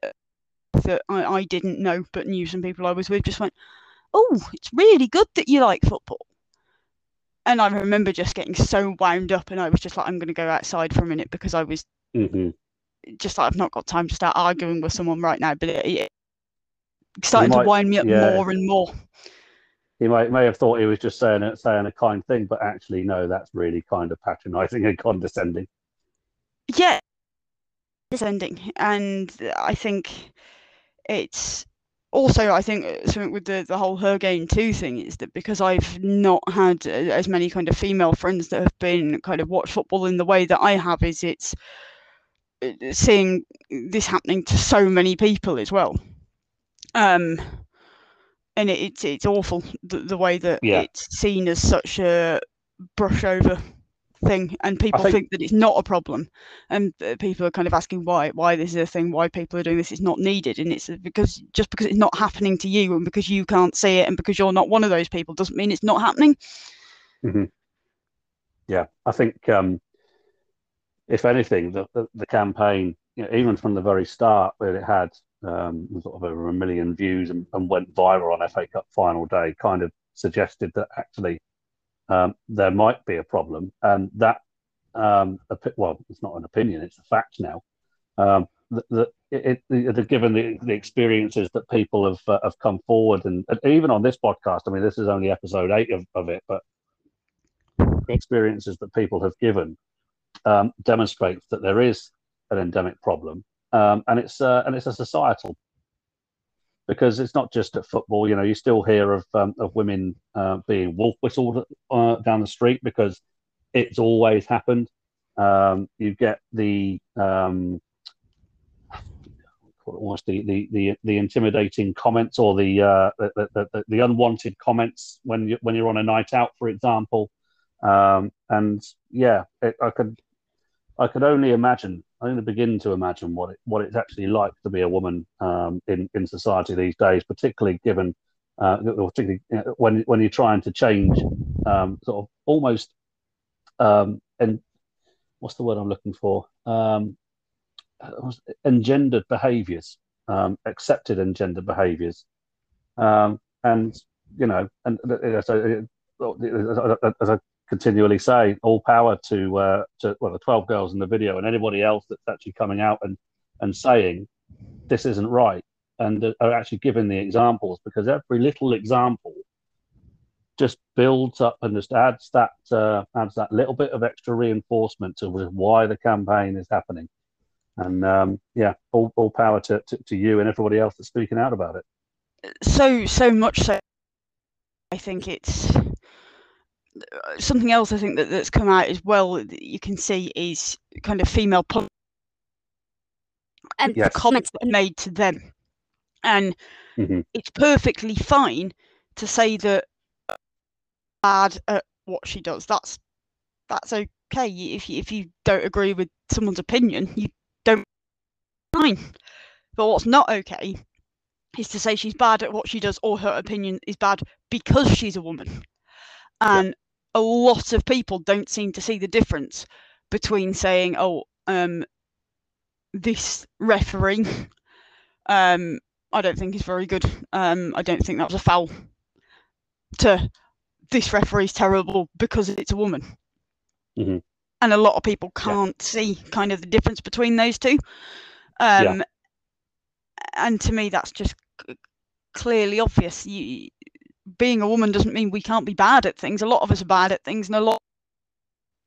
that I, I didn't know but knew some people I was with just went, "Oh, it's really good that you like football." And I remember just getting so wound up, and I was just like, "I'm going to go outside for a minute because I was hmm just like I've not got time to start arguing with someone right now." But it, it started might- to wind me up yeah. more and more. He might may have thought he was just saying a, saying a kind thing, but actually, no, that's really kind of patronising and condescending. yeah descending and i think it's also i think uh, something with the, the whole Her Game Too thing is that because i've not had uh, as many kind of female friends that have been kind of watch football in the way that i have is it's seeing this happening to so many people as well. Um and it, it's it's awful the, the way that Yeah. it's seen as such a brush over thing and people think- think, that it's not a problem and people are kind of asking why why this is a thing why people are doing this it's not needed and it's because just because it's not happening to you and because you can't see it and because you're not one of those people doesn't mean it's not happening. Yeah, I think um, if anything, the, the, the campaign, you know, even from the very start, where it had um, sort of over a million views and, and went viral on FA Cup final day, kind of suggested that actually um, there might be a problem, and that um, well, it's not an opinion; it's a fact now. Um, that it, it, it, given the, the experiences that people have uh, have come forward, and, and even on this podcast, I mean, this is only episode eight of, of it, but experiences that people have given um, demonstrates that there is an endemic problem, um, and it's uh, and it's a societal because it's not just at football. You know, you still hear of um, of women uh, being wolf whistled uh, down the street because it's always happened. Um, you get the um, almost the, the the the intimidating comments or the uh, the, the, the, unwanted comments when you when you're on a night out, for example. Um, and yeah, it, I could I could only imagine, I only begin to imagine what it what it's actually like to be a woman um, in in society these days, particularly given uh, particularly when when you're trying to change um, sort of almost um, and what's the word I'm looking for? Um, engendered behaviours, um, accepted engendered behaviours, um, and you know, and uh, so uh, as I continually say, all power to uh, to well the twelve girls in the video and anybody else that's actually coming out and and saying this isn't right and uh, are actually giving the examples because every little example just builds up and just adds that uh, adds that little bit of extra reinforcement to why the campaign is happening. And um, yeah, all, all power to, to, to you and everybody else that's speaking out about it. So so much so, I think it's something else. I think that that's come out as well. That you can see is kind of female pun and Yes. the comments that are made to them, and Mhm. it's perfectly fine to say that bad at what she does. That's that's okay. If you, if you don't agree with someone's opinion, you don't fine. But what's not okay is to say she's bad at what she does or her opinion is bad because she's a woman. And a lot of people don't seem to see the difference between saying, "Oh, um, this referee, um, I don't think is very good. Um, I don't think that was a foul." To this referee's terrible because it's a woman. Mm-hmm. And a lot of people can't yeah. see kind of the difference between those two. Um, yeah. And to me, that's just clearly obvious. You, being a woman doesn't mean we can't be bad at things. A lot of us are bad at things, and a lot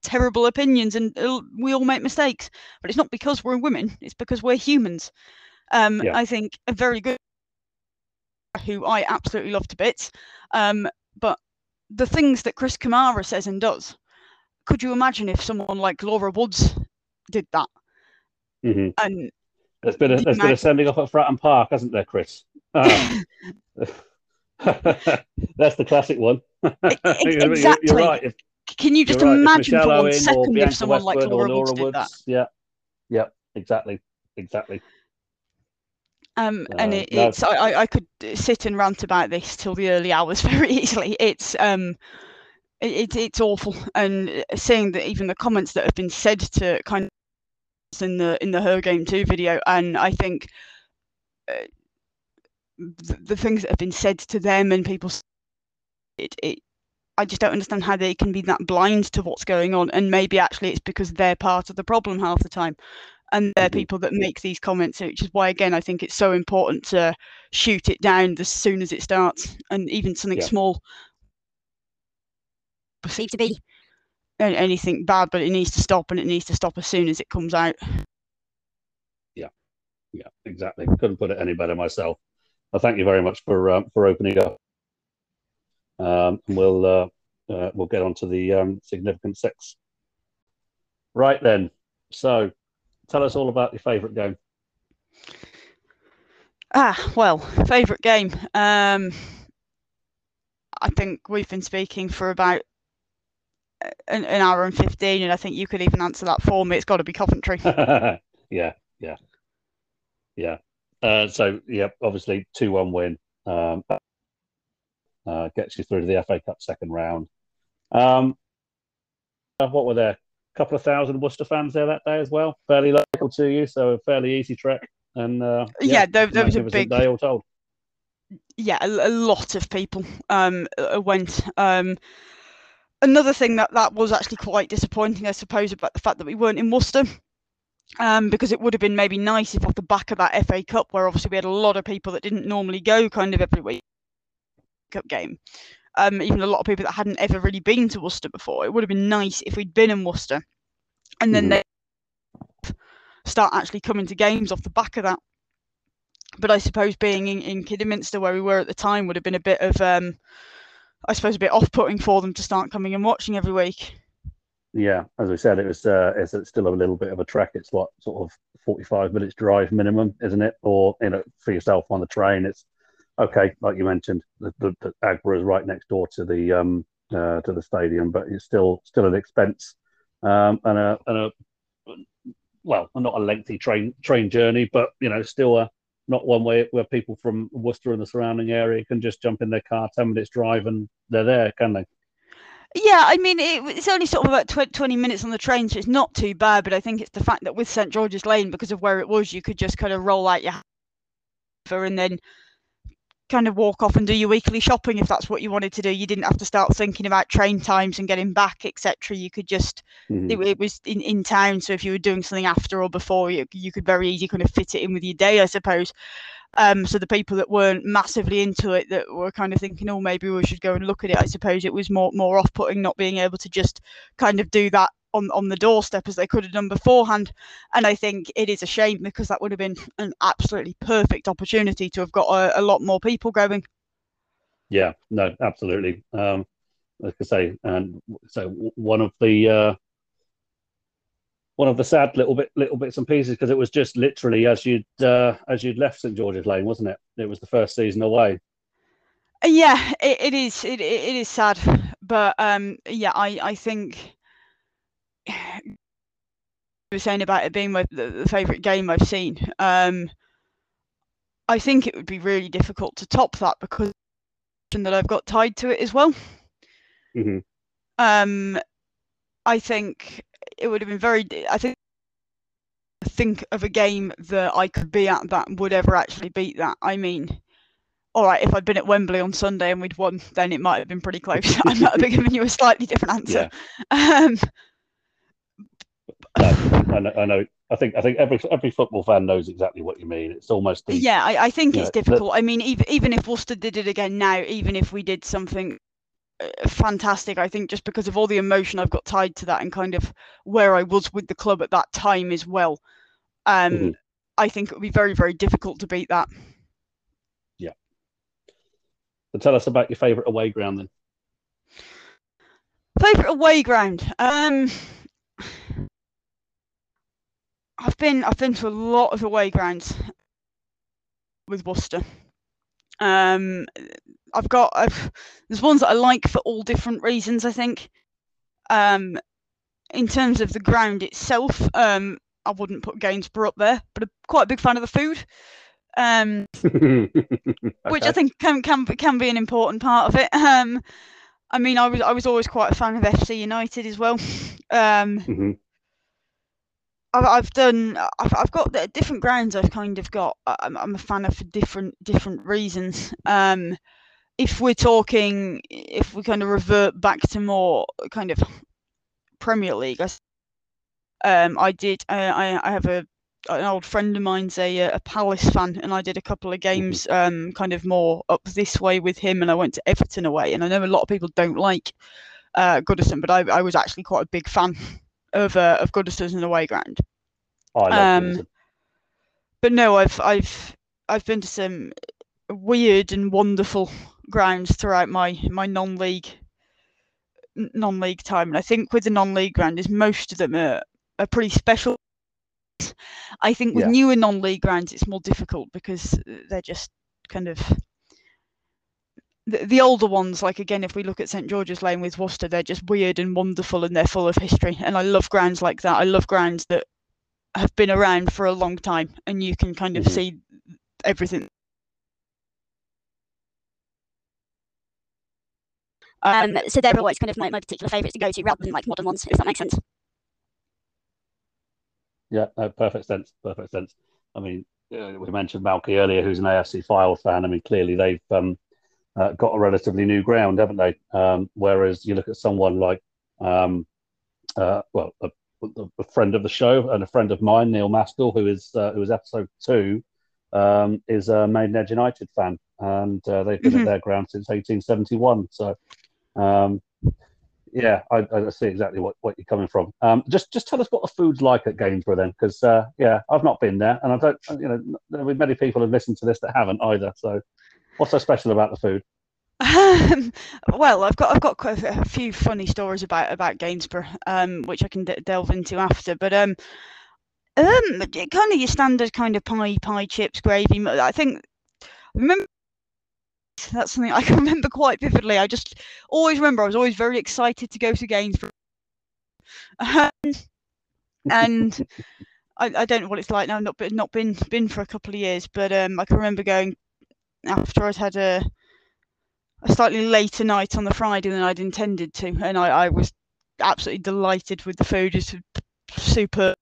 terrible opinions, and we all make mistakes. But it's not because we're women; it's because we're humans. Um, yeah. I think a very good, who I absolutely love to bits, um, but the things that Chris Kamara says and does, could you imagine if someone like Laura Woods did that? Mm-hmm. And there's been a, there's been a sending off at Fratton Park, hasn't there, Chris? Uh, that's the classic one. exactly. You're, right. If, Can you just imagine for one second if someone like Laura, Laura Woods, Woods did that? Yeah, yeah, exactly, exactly. Um, and it, it's I, I could sit and rant about this till the early hours very easily. It's um, it, it's awful, and seeing that even the comments that have been said to kind of in the in the Her Game Too video, and I think uh, the, the, things that have been said to them and people, it, it I just don't understand how they can be that blind to what's going on, and maybe actually it's because they're part of the problem half the time and they're mm-hmm. people that make these comments which is why again i think it's so important to shoot it down as soon as it starts and even something yeah. small. Perceived to be. Anything bad but it needs to stop and it needs to stop as soon as it comes out. Yeah. Yeah exactly. Couldn't put it any better myself i thank you very much for um, for opening up um, and we'll uh, uh, we'll get on to the um, significant six right then so tell us all about your favourite game. Ah, well, favourite game. Um, I think we've been speaking for about an, an, hour and 15, and I think you could even answer that for me. It's got to be Coventry. yeah, yeah, yeah. Uh, so, yeah, obviously, 2 1 win. Um, uh, gets you through to the FA Cup second round. Um, uh, what were there? A couple of thousand Worcester fans there that day as well. Fairly local to you, so a fairly easy trek. And uh, yeah, yeah, there, there was a big day all told. Yeah, a, a lot of people um, uh, went. Um, another thing that that was actually quite disappointing, I suppose, about the fact that we weren't in Worcester. Um, because it would have been maybe nice if off the back of that FA Cup, where obviously we had a lot of people that didn't normally go kind of every week cup game, um, even a lot of people that hadn't ever really been to Worcester before. It would have been nice if we'd been in Worcester, and then mm. they start actually coming to games off the back of that. But I suppose being in, in Kidderminster where we were at the time would have been a bit of, um, I suppose, a bit off-putting for them to start coming and watching every week. Yeah, as we said, it was uh, it's still a little bit of a trek. It's what sort of forty-five minutes drive minimum, isn't it? Or you know, for yourself on the train, it's okay, like you mentioned, the, the, the Aggborough is right next door to the um, uh, to the stadium, but it's still still an expense um, and a and a well, not a lengthy train train journey, but you know, still a not one way where people from Worcester and the surrounding area can just jump in their car, ten minutes drive, and they're there, can they? Yeah, I mean, it, it's only sort of about 20 minutes on the train, so it's not too bad. But I think it's the fact that with St George's Lane, because of where it was, you could just kind of roll out your and then kind of walk off and do your weekly shopping if that's what you wanted to do. You didn't have to start thinking about train times and getting back, etc. You could just mm-hmm. it, it, was in, in town, so if you were doing something after or before, you you could very easily kind of fit it in with your day, I suppose. Um, so the people that weren't massively into it, that were kind of thinking, oh, maybe we should go and look at it. I suppose it was more more off putting not being able to just kind of do that on, on the doorstep as they could have done beforehand. And I think it is a shame because that would have been an absolutely perfect opportunity to have got a, a lot more people going. Yeah, no, absolutely. Um, like I say, and so one of the uh, one of the sad little bit little bits and pieces because it was just literally as you'd uh, as you'd left St George's Lane, wasn't it? It was the first season away. Yeah, it, it is. It, it is sad, but um, yeah, I I think you were saying about it being my the, the favorite game I've seen. Um, I think it would be really difficult to top that because that I've got tied to it as well. Mm-hmm. Um, I think it would have been very. I think think of a game that I could be at that would ever actually beat that. I mean, all right, if I'd been at Wembley on Sunday and we'd won, then it might have been pretty close. I might have been giving you a slightly different answer. Yeah. Um, I, know, I know. I think I think every every football fan knows exactly what you mean. It's almost the, yeah. I, I think it's know, difficult. I mean, even even if Worcester did it again now, even if we did something fantastic, I think just because of all the emotion I've got tied to that and kind of where I was with the club at that time as well, um, mm-hmm. I think it would be very very difficult to beat that. Yeah. So tell us about your favourite away ground then. Favourite away ground. Um, I've been I've been to a lot of away grounds with Worcester. Um, I've got I've there's ones that I like for all different reasons. I think. Um, in terms of the ground itself, um, I wouldn't put Gainsborough up there, but I'm quite a big fan of the food. Um, okay. which I think can can can be an important part of it. Um, I mean, I was I was always quite a fan of FC United as well. Um, mm-hmm. I've, I've done I've, I've got different grounds I've kind of got I'm, I'm a fan of for different different reasons um if we're talking if we kind of revert back to more kind of Premier League I, um I did uh, I I have a an old friend of mine's a a Palace fan and I did a couple of mm-hmm. games um kind of more up this way with him and I went to Everton away and I know a lot of people don't like uh Goodison but I, I was actually quite a big fan of uh, of Goodison in the away ground. Oh, I love um, but no, I've I've I've been to some weird and wonderful grounds throughout my my non-league non-league time, and I think with the non-league ground is most of them are are pretty special. I think with yeah. newer non-league grounds, it's more difficult because they're just kind of the, the older ones, like again, if we look at St George's Lane with Worcester, they're just weird and wonderful and they're full of history. And I love grounds like that. I love grounds that have been around for a long time and you can kind of mm-hmm. see everything. Um, so they're always kind of my, my particular favourites to go to rather than like modern ones, if that makes sense. Yeah, no, perfect sense. Perfect sense. I mean, uh, we mentioned Malky earlier, who's an AFC Fylde fan. I mean, clearly they've um, uh, got a relatively new ground, haven't they? Um, whereas you look at someone like, um, uh, well, a, a, friend of the show and a friend of mine, Neil Maskell, who is uh, who is episode two, um, is a Maidenhead United fan, and uh, they've been mm-hmm. at their ground since 1871. So, um, yeah, I, I, see exactly what, what you're coming from. Um, just just tell us what the food's like at Gainsborough then, because uh, yeah, I've not been there, and I don't, you know, many people have listened to this that haven't either. So What's so special about the food? Um, well, I've got I've got quite a, few funny stories about about Gainsborough, um, which I can delve into after. But um, um, kind of your standard kind of pie, pie chips, gravy. I think remember that's something I can remember quite vividly. I just always remember I was always very excited to go to Gainsborough, um, and I, I don't know what it's like now. Not been not been been for a couple of years, but um, I can remember going after I'd had a a slightly later night on the Friday than I'd intended to, and I, I was absolutely delighted with the food. It's super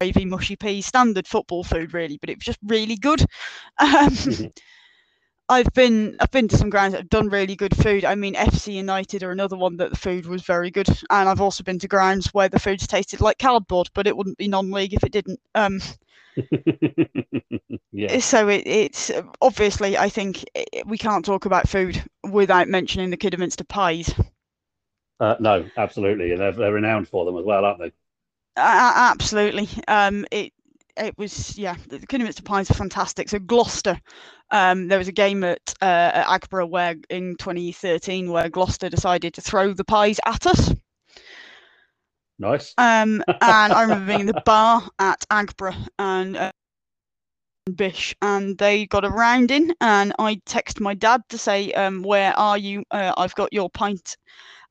gravy, mushy peas, standard football food, really, but it was just really good. Um, mm-hmm. I've been I've been to some grounds that have done really good food. I mean, FC United are another one that the food was very good, and I've also been to grounds where the food's tasted like cardboard, but it wouldn't be non-league if it didn't. Um, yeah. So it, it's obviously, I think we can't talk about food without mentioning the Kidderminster pies. Uh, no, absolutely, and they're, they're renowned for them as well, aren't they? Uh, absolutely. Um, it it was yeah, the Kidderminster pies are fantastic. So Gloucester, um, there was a game at, uh, at Aggborough where in 2013 where Gloucester decided to throw the pies at us. Nice. Um, and I remember being in the bar at Aggborough and uh, Bish, and they got a round in, and I text my dad to say, um, "Where are you? Uh, I've got your pint."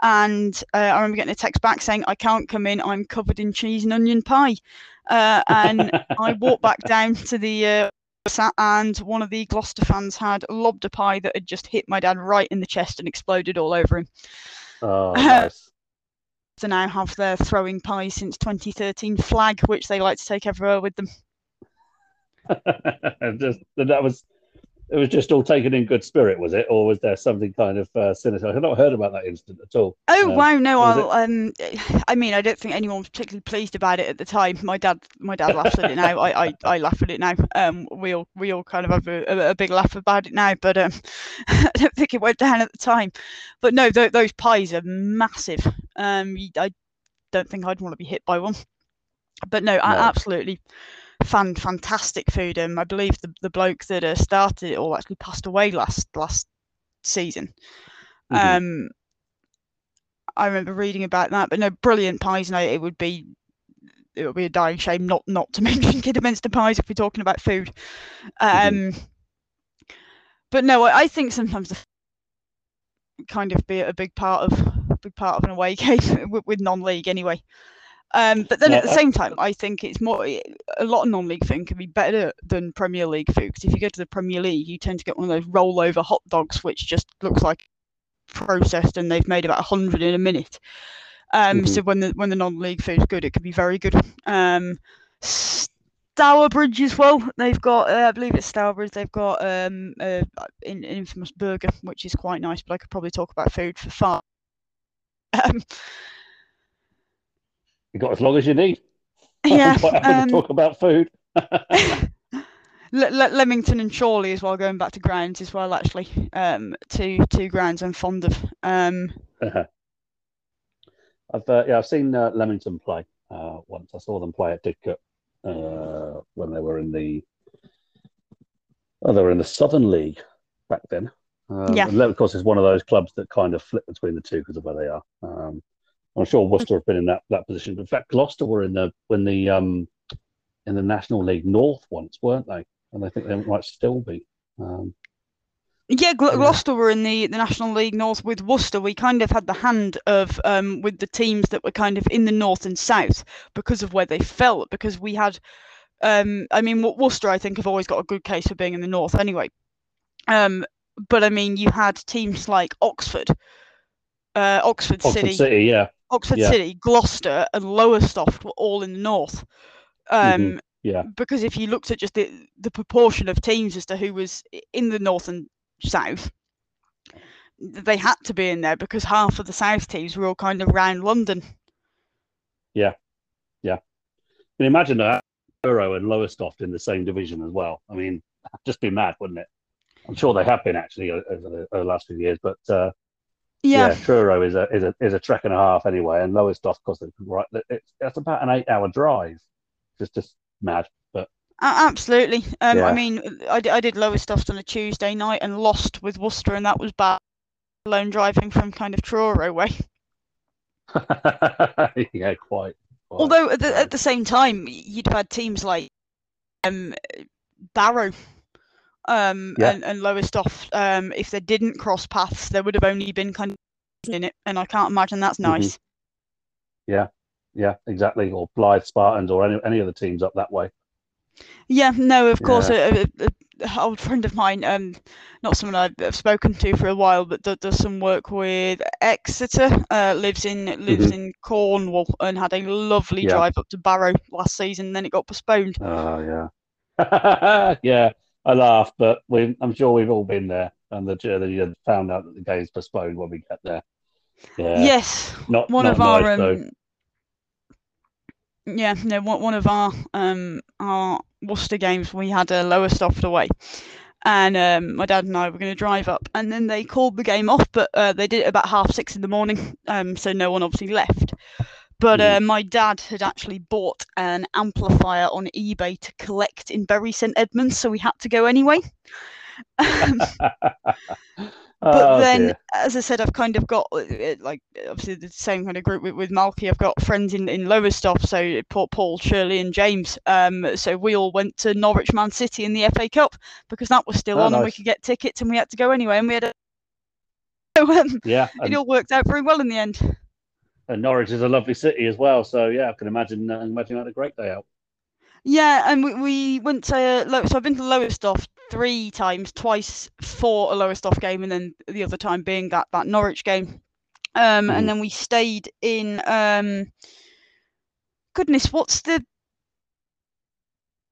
And uh, I remember getting a text back saying, "I can't come in. I'm covered in cheese and onion pie." Uh, and I walked back down to the uh, and one of the Gloucester fans had lobbed a pie that had just hit my dad right in the chest and exploded all over him. Oh, nice. to now have their throwing pie since 2013 flag, which they like to take everywhere with them. just, that was it was just all taken in good spirit, was it, or was there something kind of uh, sinister? I've not heard about that incident at all. Oh wow, no, I'll, um, I mean, I don't think anyone was particularly pleased about it at the time. My dad, my dad laughs at it now. I, I, I laugh at it now. Um, we all, we all kind of have a, a, big laugh about it now, but um, I don't think it went down at the time. But no, th- those pies are massive. Um, I don't think I'd want to be hit by one. But no, No. absolutely fan fantastic food. And I believe the, the bloke that uh, started it all actually passed away last last season. Mhm. Um, I remember reading about that, but no, brilliant pies. No, it would be it would be a dying shame not not to mention Kidderminster pies if we're talking about food. Um, but no, I, I think sometimes the kind of be a big part of big part of an away game with, with non-league anyway. Um, but then Yeah, at the same time, I think it's more a lot of non-league food can be better than Premier League food because if you go to the Premier League, you tend to get one of those rollover hot dogs, which just looks like processed and they've made about a hundred in a minute. Um, Mhm. So when the when the non-league food's good, it can be very good. Um, Stourbridge as well. They've got, uh, I believe it's Stourbridge. They've got um, uh, an infamous burger, which is quite nice. But I could probably talk about food for far. Um, You got as long as you need. yeah, um, to talk about food. Le- Le- Leamington and Chorley as well. Going back to grounds as well, actually. Um, two two grounds I'm fond of. Um, I've uh, yeah, I've seen uh, Leamington play uh, once. I saw them play at Didcot uh, when they were in the oh, they were in the Southern League back then. Um, Yeah. of course, is one of those clubs that kind of flip between the two because of where they are. Um, I'm sure Worcester have been in that, that position. But in fact, Gloucester were in the when the um, in the National League North once, weren't they? And I think they might still be. Um, Yeah, Gl- Gloucester were in the, the National League North with Worcester. We kind of had the hand of um, with the teams that were kind of in the north and south because of where they fell. Because we had, um, I mean, Worcester, I think, have always got a good case for being in the north anyway. Um, but I mean, you had teams like Oxford, uh, Oxford, Oxford City, City, yeah, Oxford yeah. City, Gloucester, and Lowestoft were all in the north. Um, Mhm, yeah. Because if you looked at just the the proportion of teams as to who was in the north and south, they had to be in there because half of the south teams were all kind of round London. Yeah, yeah. Can imagine that Borough and Lowestoft in the same division as well? I mean, just be mad, wouldn't it? I'm sure they have been actually over the, over the last few years, but uh, yeah, Yeah, Truro is a is a is a trek and a half anyway, and Lowestoft because it's right, it's that's about an eight hour drive. Just just mad, but absolutely. Um, Yeah. I mean, I, I did Lowestoft on a Tuesday night and lost with Worcester, and that was bad. Alone driving from kind of Truro way. yeah, quite. quite. Although at the, at the same time, you'd have had teams like um, Barrow um, Yeah. and, and Lowestoft. Um, if they didn't cross paths, there would have only been kind of in it, and I can't imagine that's Mhm. nice. yeah, yeah, exactly, or Blyth Spartans or any any other teams up that way. Yeah, no, of course, a, a, a a old friend of mine, um, not someone I've, spoken to for a while, but do, does some work with Exeter. Uh, lives in lives in Cornwall and had a lovely Mm-hmm. Yeah. drive up to Barrow last season. Then it got postponed. Oh yeah, yeah. I laugh, but we I'm sure we've all been there, and the journey and found out that the game's postponed when we get there. Yeah, Yes, not one not of our nice, though. um, yeah no one, one of our um our Worcester games we had a Lowestoft away and um, my dad and I were going to drive up and then they called the game off but uh, they did it about half six in the morning um so no one obviously left but uh, my dad had actually bought an amplifier on eBay to collect in Bury St Edmunds so we had to go anyway. Um, but Oh, then dear. as i said i've kind of got uh, like obviously the same kind of group with, with malky i've got friends in in lowestoft so paul, paul shirley and james. Um so we all went to norwich man city in the fa cup because that was still Oh, on and we could get tickets and we had to go anyway and we had a so um, yeah, it all worked out very well in the end and Norwich is a lovely city as well. So yeah, I can imagine uh, imagine had a great day out. Yeah, and we, we went to Low- so I've been to Lowestoft three times, twice for a Lowestoft game, and then the other time being that that Norwich game. Um, and then we stayed in. Um, goodness, what's the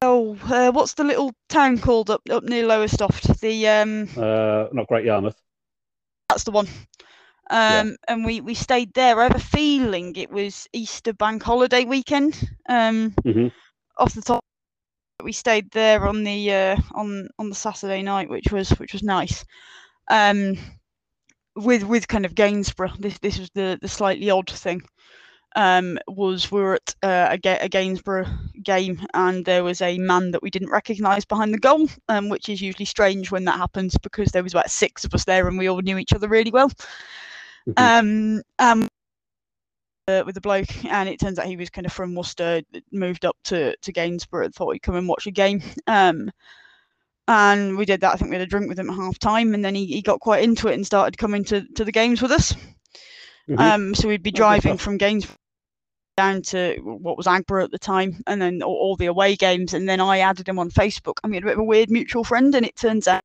oh, uh, what's the little town called up up near Lowestoft? The um, Uh, not Great Yarmouth. that's the one. Yeah. Um, and we we stayed there. I have a feeling it was Easter Bank Holiday weekend. Um, Mhm. off the top, we stayed there on the uh, on on the Saturday night, which was which was nice. Um, with with kind of Gainsborough, this this was the the slightly odd thing. Um, was we were at uh, a Gainsborough game and there was a man that we didn't recognise behind the goal, um, which is usually strange when that happens because there was about six of us there and we all knew each other really well. Mhm. Um, um, uh, with the bloke, and it turns out he was kind of from Worcester, moved up to to Gainsborough, and thought he'd come and watch a game. Um, and we did that. I think we had a drink with him at half time, and then he, he got quite into it and started coming to, to the games with us. Mhm. Um, so we'd be driving from Gainsborough down to what was Aggborough at the time, and then all, all the away games. And then I added him on Facebook, and we had a bit of a weird mutual friend. And it turns out,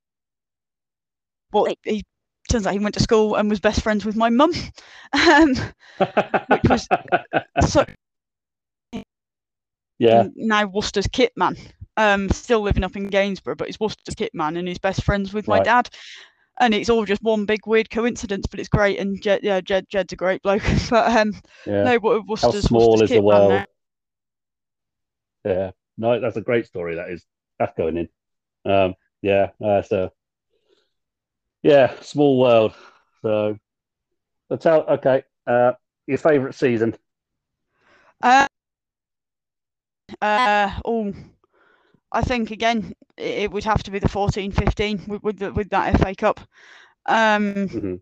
well, he, he turns out he went to school and was best friends with my mum. Um, which was- so yeah. now Worcester's kit man. Um, still living up in Gainsborough, but he's Worcester's kit man, and he's best friends with my Right. dad. And it's all just one big weird coincidence, but it's great. And Jed, yeah, Jed, Jed's a great bloke. but um, Yeah. no, Wo- How small Worcester's is the world? Yeah. No, that's a great story. That is. That's going in. Um, yeah. Uh, so. Yeah, small world. So. Let's tell. Okay. Uh, your favourite season? Uh, uh, oh, I think again it, it would have to be the 14-15 with with, the, with that FA Cup. Um, Mhm.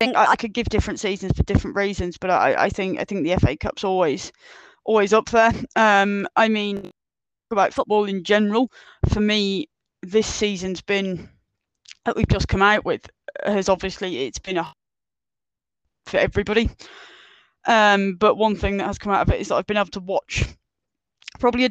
I think I, I could give different seasons for different reasons, but I, I think I think the FA Cup's always always up there. Um, I mean, about football in general, for me, this season's been that we've just come out with has obviously it's been a for everybody. Um, but one thing that has come out of it is that I've been able to watch probably a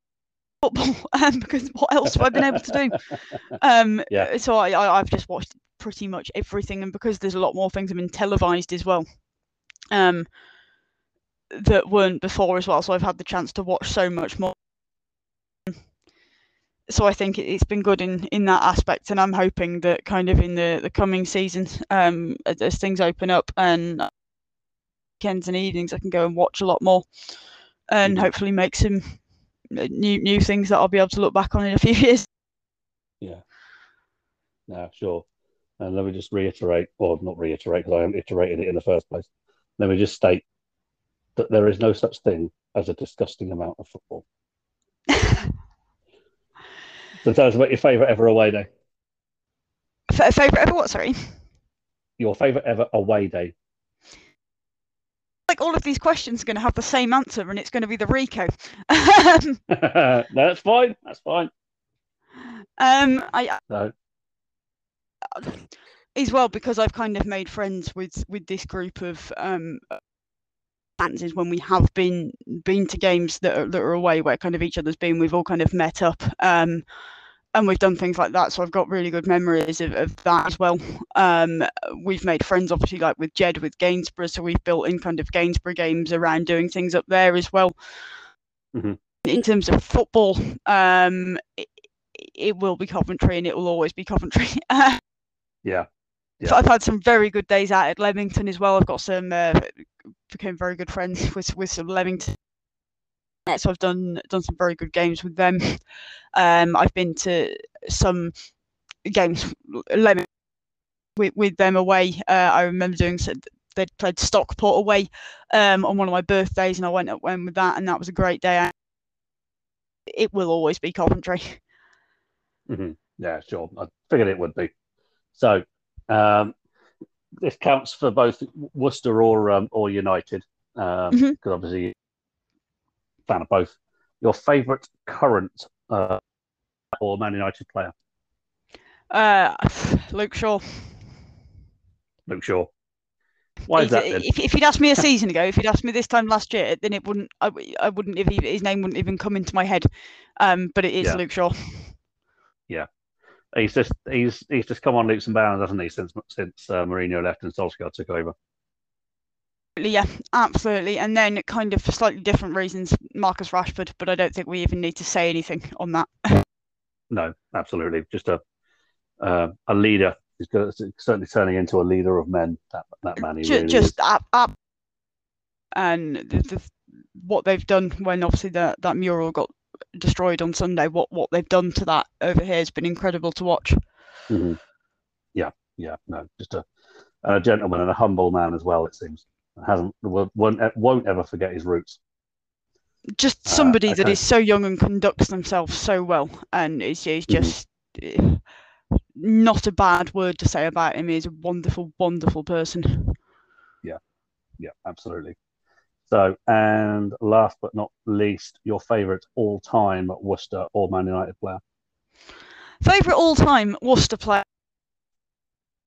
football um, because what else have I been able to do? Um, Yeah. So I, I I've just watched pretty much everything, and because there's a lot more things have been televised as well. Um, that weren't before as well, so I've had the chance to watch so much more. So I think it, it's been good in in that aspect, and I'm hoping that kind of in the the coming seasons, um, as, as things open up and weekends and evenings, I can go and watch a lot more, and Mhm. hopefully make some new new things that I'll be able to look back on in a few years. Yeah. No, sure. And let me just reiterate, or not reiterate, because I haven't iterated it in the first place. Let me just state that there is no such thing as a disgusting amount of football. So tell us about your favourite ever away day. F- favorite ever what? Sorry. Your favourite ever away day. Like all of these questions are going to have the same answer, and it's going to be the Ricoh. um, no, that's fine. That's fine. I No. as well because I've kind of made friends with with this group of um fans is when we have been been to games that are, that are away where kind of each other's been we've all kind of met up um and we've done things like that so I've got really good memories of, of that as well um we've made friends obviously like with Jed with Gainsborough so we've built in kind of Gainsborough games around doing things up there as well Mhm. in terms of football um it, it will be Coventry and it will always be Coventry Yeah. So I've had some very good days out at Leamington as well. I've got some uh, became very good friends with with some Leamington. So I've done done some very good games with them. Um, I've been to some games with, with them away. Uh, I remember doing so they'd played Stockport away um, on one of my birthdays, and I went up went with that, and that was a great day. It will always be Coventry. hmm Yeah, sure. I figured it would be. So, um, this counts for both Worcester or um, or United, because Mhm. obviously you're a fan of both. Your favourite current uh, or Man United player, Uh, Luke Shaw. Luke Shaw. Why is He's- that then? If, if you'd asked me a season ago, if you'd asked me this time last year, then it wouldn't. I, I wouldn't even his name wouldn't even come into my head. Um, but it is Yeah. Luke Shaw. Yeah, he's just he's he's just come on leaps and bounds, hasn't he? Since since uh, Mourinho left and Solskjaer took over. Yeah, absolutely. And then kind of for slightly different reasons, Marcus Rashford. But I don't think we even need to say anything on that. no, absolutely. Just a uh, a leader. He's certainly turning into a leader of men. That that man. He just, really just up, up, and the, the, what they've done when obviously that that mural got destroyed on Sunday. What what they've done to that over here has been incredible to watch. Mm-hmm. Yeah, yeah, no, just a, a gentleman and a humble man as well. It seems hasn't won't won't ever forget his roots. Just uh, somebody uh, that is so young and conducts themselves so well, and is is mm-hmm. just mm-hmm. not a bad word to say about him. He's a wonderful, wonderful person. Yeah, yeah, absolutely. So, and last but not least, your favourite all-time Worcester or Man United player? Favourite all-time Worcester player?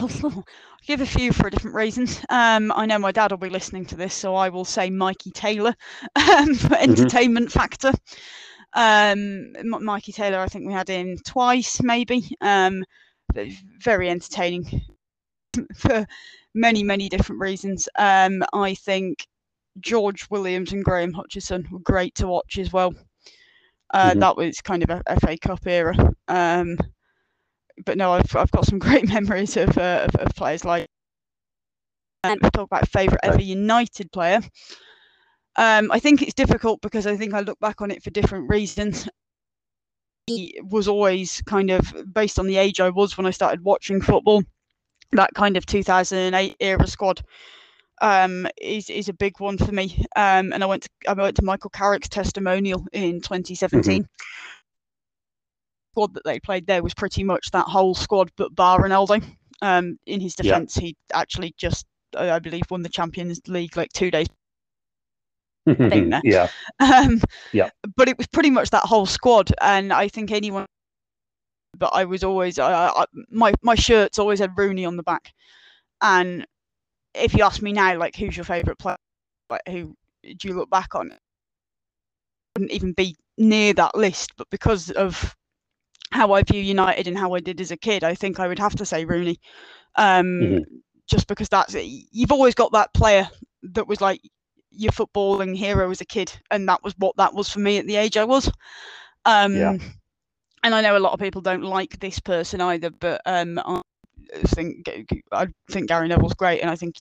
I'll give a few for different reasons. Um, I know my dad will be listening to this, so I will say Mikey Taylor um, for mm-hmm. entertainment mm-hmm. factor. Um, Mikey Taylor, I think we had him twice, maybe. Um, very entertaining for many, many different reasons. Um, I think George Williams and Graham Hutchison were great to watch as well. Uh, mm-hmm. That was kind of a, a FA Cup era. Um, but no, I've I've got some great memories of uh, of, of, players like. Um, talk about favourite ever United player. Um, I think it's difficult because I think I look back on it for different reasons. He was always kind of based on the age I was when I started watching football. That kind of 2008 era squad um, is is a big one for me. Um, and I went to I went to Michael Carrick's testimonial in 2017. Squad that they played there was pretty much that whole squad, but bar Ronaldo. Um, in his defence, yeah. he actually just I believe won the Champions League like two days. yeah. Um, yeah. But it was pretty much that whole squad, and I think anyone. But I was always I, my my shirts always had Rooney on the back, and if you ask me now, like who's your favourite player, like who do you look back on? Wouldn't even be near that list, but because of how I view United and how I did as a kid, I think I would have to say Rooney. Um, mm-hmm. Just because that's you've always got that player that was like your footballing hero as a kid, and that was what that was for me at the age I was. Um, yeah. And I know a lot of people don't like this person either, but um, think I think Gary Neville's great, and I think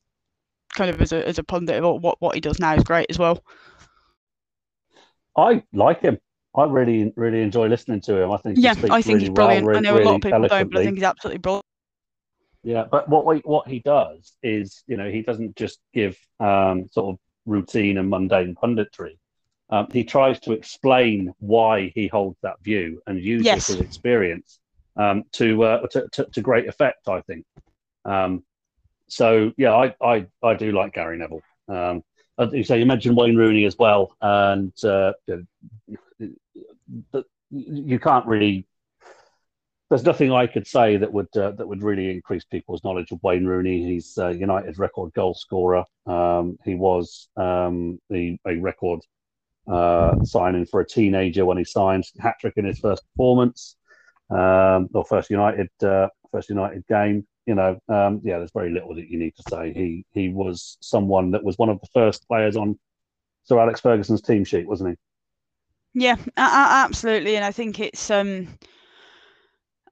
kind of as a as a pundit, what what he does now is great as well. I like him. I really really enjoy listening to him. I think yeah, I think really he's brilliant. Well, I know a lot of people don't, but I think he's absolutely brilliant. Yeah, but what we, what he does is, you know, he doesn't just give um, sort of routine and mundane punditry. Um, he tries to explain why he holds that view and uses yes. his experience um, to, uh, to, to, to great effect. I think. Um, so yeah, I, I I do like Gary Neville. Um, you say you mentioned Wayne Rooney as well, and uh, you can't really. There's nothing I could say that would uh, that would really increase people's knowledge of Wayne Rooney. He's uh, United's record goal scorer. Um, he was um, the, a record uh, signing for a teenager when he signed hat trick in his first performance um, or first United uh, first United game. You know, um, yeah, there's very little that you need to say. He he was someone that was one of the first players on Sir Alex Ferguson's team sheet, wasn't he? Yeah, absolutely, and I think it's um,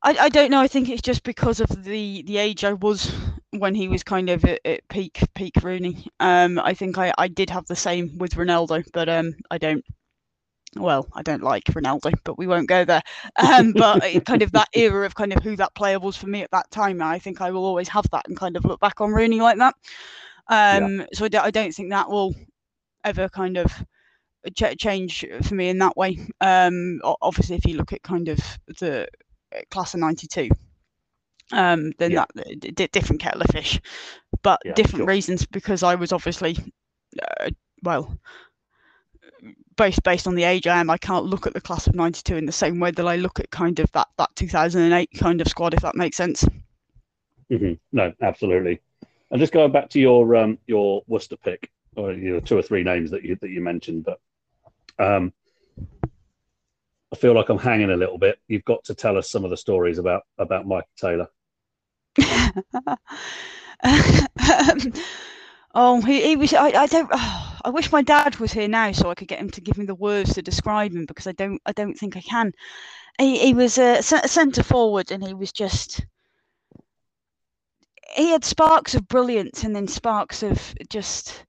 I, I don't know. I think it's just because of the the age I was when he was kind of at, at peak peak Rooney. Um, I think I, I did have the same with Ronaldo, but um, I don't well, I don't like Ronaldo, but we won't go there. Um, but kind of that era of kind of who that player was for me at that time, I think I will always have that and kind of look back on Rooney like that. Um, yeah. So I, d- I don't think that will ever kind of ch- change for me in that way. Um, obviously, if you look at kind of the uh, class of '92, um, then yeah. that d- different kettle of fish, but yeah, different sure. reasons because I was obviously, uh, well, based based on the age I am, I can't look at the class of '92 in the same way that I look at kind of that that 2008 kind of squad, if that makes sense. Mm-hmm. No, absolutely. And just going back to your um, your Worcester pick, or you know, two or three names that you that you mentioned, but um, I feel like I'm hanging a little bit. You've got to tell us some of the stories about about Mike Taylor. um, oh, he, he was. I, I don't. Oh, I wish my dad was here now so I could get him to give me the words to describe him because I don't. I don't think I can. He, he was a, a centre forward and he was just. He had sparks of brilliance and then sparks of just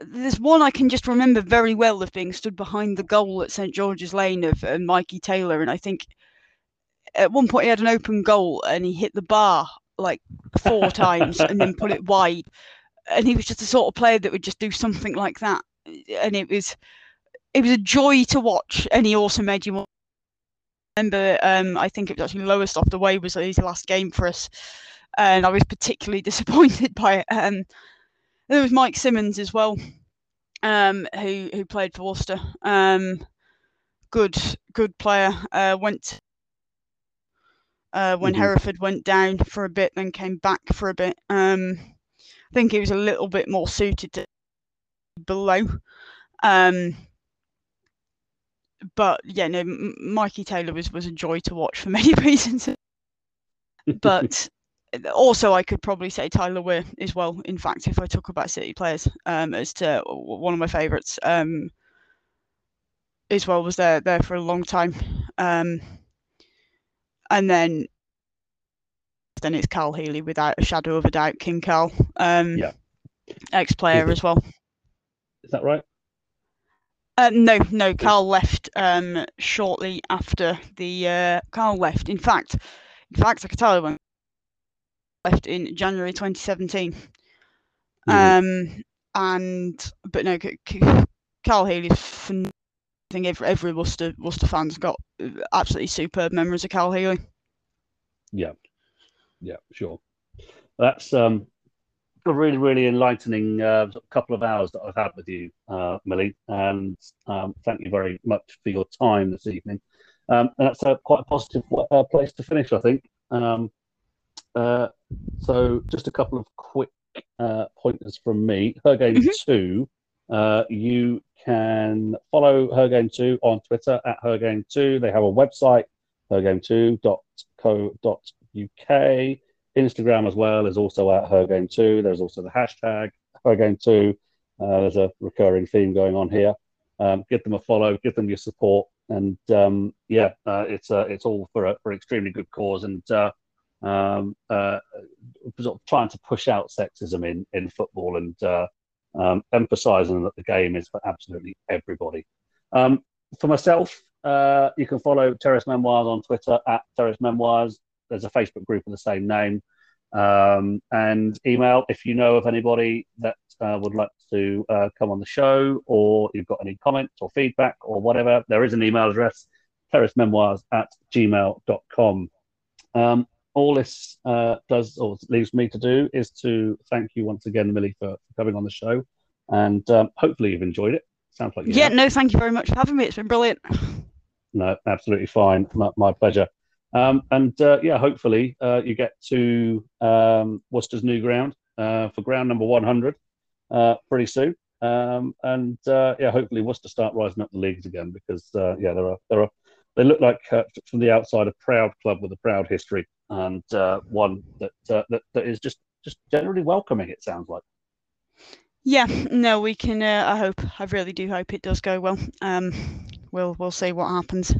there's one I can just remember very well of being stood behind the goal at St George's Lane of uh, Mikey Taylor, and I think at one point he had an open goal and he hit the bar like four times and then put it wide, and he was just the sort of player that would just do something like that, and it was it was a joy to watch, and he also made you. Remember, um, I think it was actually Lowestoft away was his last game for us, and I was particularly disappointed by it. Um, there was Mike Simmons as well, um, who who played for Worcester. Um, good good player. Uh, went uh, when mm-hmm. Hereford went down for a bit, then came back for a bit. Um, I think he was a little bit more suited to below. Um, but yeah, no, Mikey Taylor was was a joy to watch for many reasons. but also, I could probably say Tyler Weir as well. In fact, if I talk about City players, um, as to one of my favourites, um, as well was there there for a long time, um, and then then it's Carl Heeley without a shadow of a doubt, King Carl, um, yeah, ex-player as well. Is that right? Uh, no, no. Carl left um, shortly after the uh, Carl left. In fact, in fact, I could tell you when left in January 2017. Mm. Um, and but no, Carl Heeley. I think every, every Worcester Worcester fans got absolutely superb memories of Carl Heeley. Yeah, yeah, sure. That's um, a really, really enlightening uh, couple of hours that I've had with you, uh, Millie, and um, thank you very much for your time this evening. Um, and that's a, quite a positive uh, place to finish, I think. Um, uh, so just a couple of quick uh, pointers from me. Her Game mm-hmm. 2, uh, you can follow Her Game Too on Twitter at Her Game Too. They have a website, her hergametoo.co.uk. Instagram as well is also at Her Game Too. There's also the hashtag Her Game Too. Uh, there's a recurring theme going on here. Um, give them a follow, give them your support, and um, yeah, uh, it's uh, it's all for a, for extremely good cause. And uh, um, uh, sort of trying to push out sexism in, in football and uh, um, emphasizing that the game is for absolutely everybody. Um, for myself, uh, you can follow Terrace Memoirs on Twitter at Terrace Memoirs. There's a Facebook group of the same name. Um, and email if you know of anybody that uh, would like to uh, come on the show or you've got any comments or feedback or whatever, there is an email address, terracememoirs at gmail.com. Um, all this uh, does or leaves me to do is to thank you once again, Millie, for, for coming on the show, and um, hopefully you've enjoyed it. Sounds like yeah. Have. No, thank you very much for having me. It's been brilliant. No, absolutely fine. My, my pleasure. Um, and uh, yeah, hopefully uh, you get to um, Worcester's new ground uh, for ground number 100 uh, pretty soon. Um, and uh, yeah, hopefully Worcester start rising up the leagues again because yeah, there are there are they look like from the outside a proud club with a proud history and uh, one that, uh, that that is just just generally welcoming. It sounds like. Yeah, no, we can. Uh, I hope. I really do hope it does go well. Um, we'll we'll see what happens.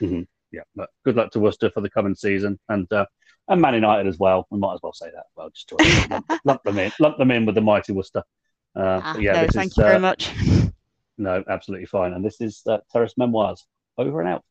Mm-hmm. Yeah, but good luck to Worcester for the coming season, and uh, and Man United as well. We might as well say that. Well, just to lump, lump them in, lump them in with the mighty Worcester. Uh, ah, yeah, no, thank is, you very uh, much. No, absolutely fine. And this is uh, Terrace Memoirs. Over and out.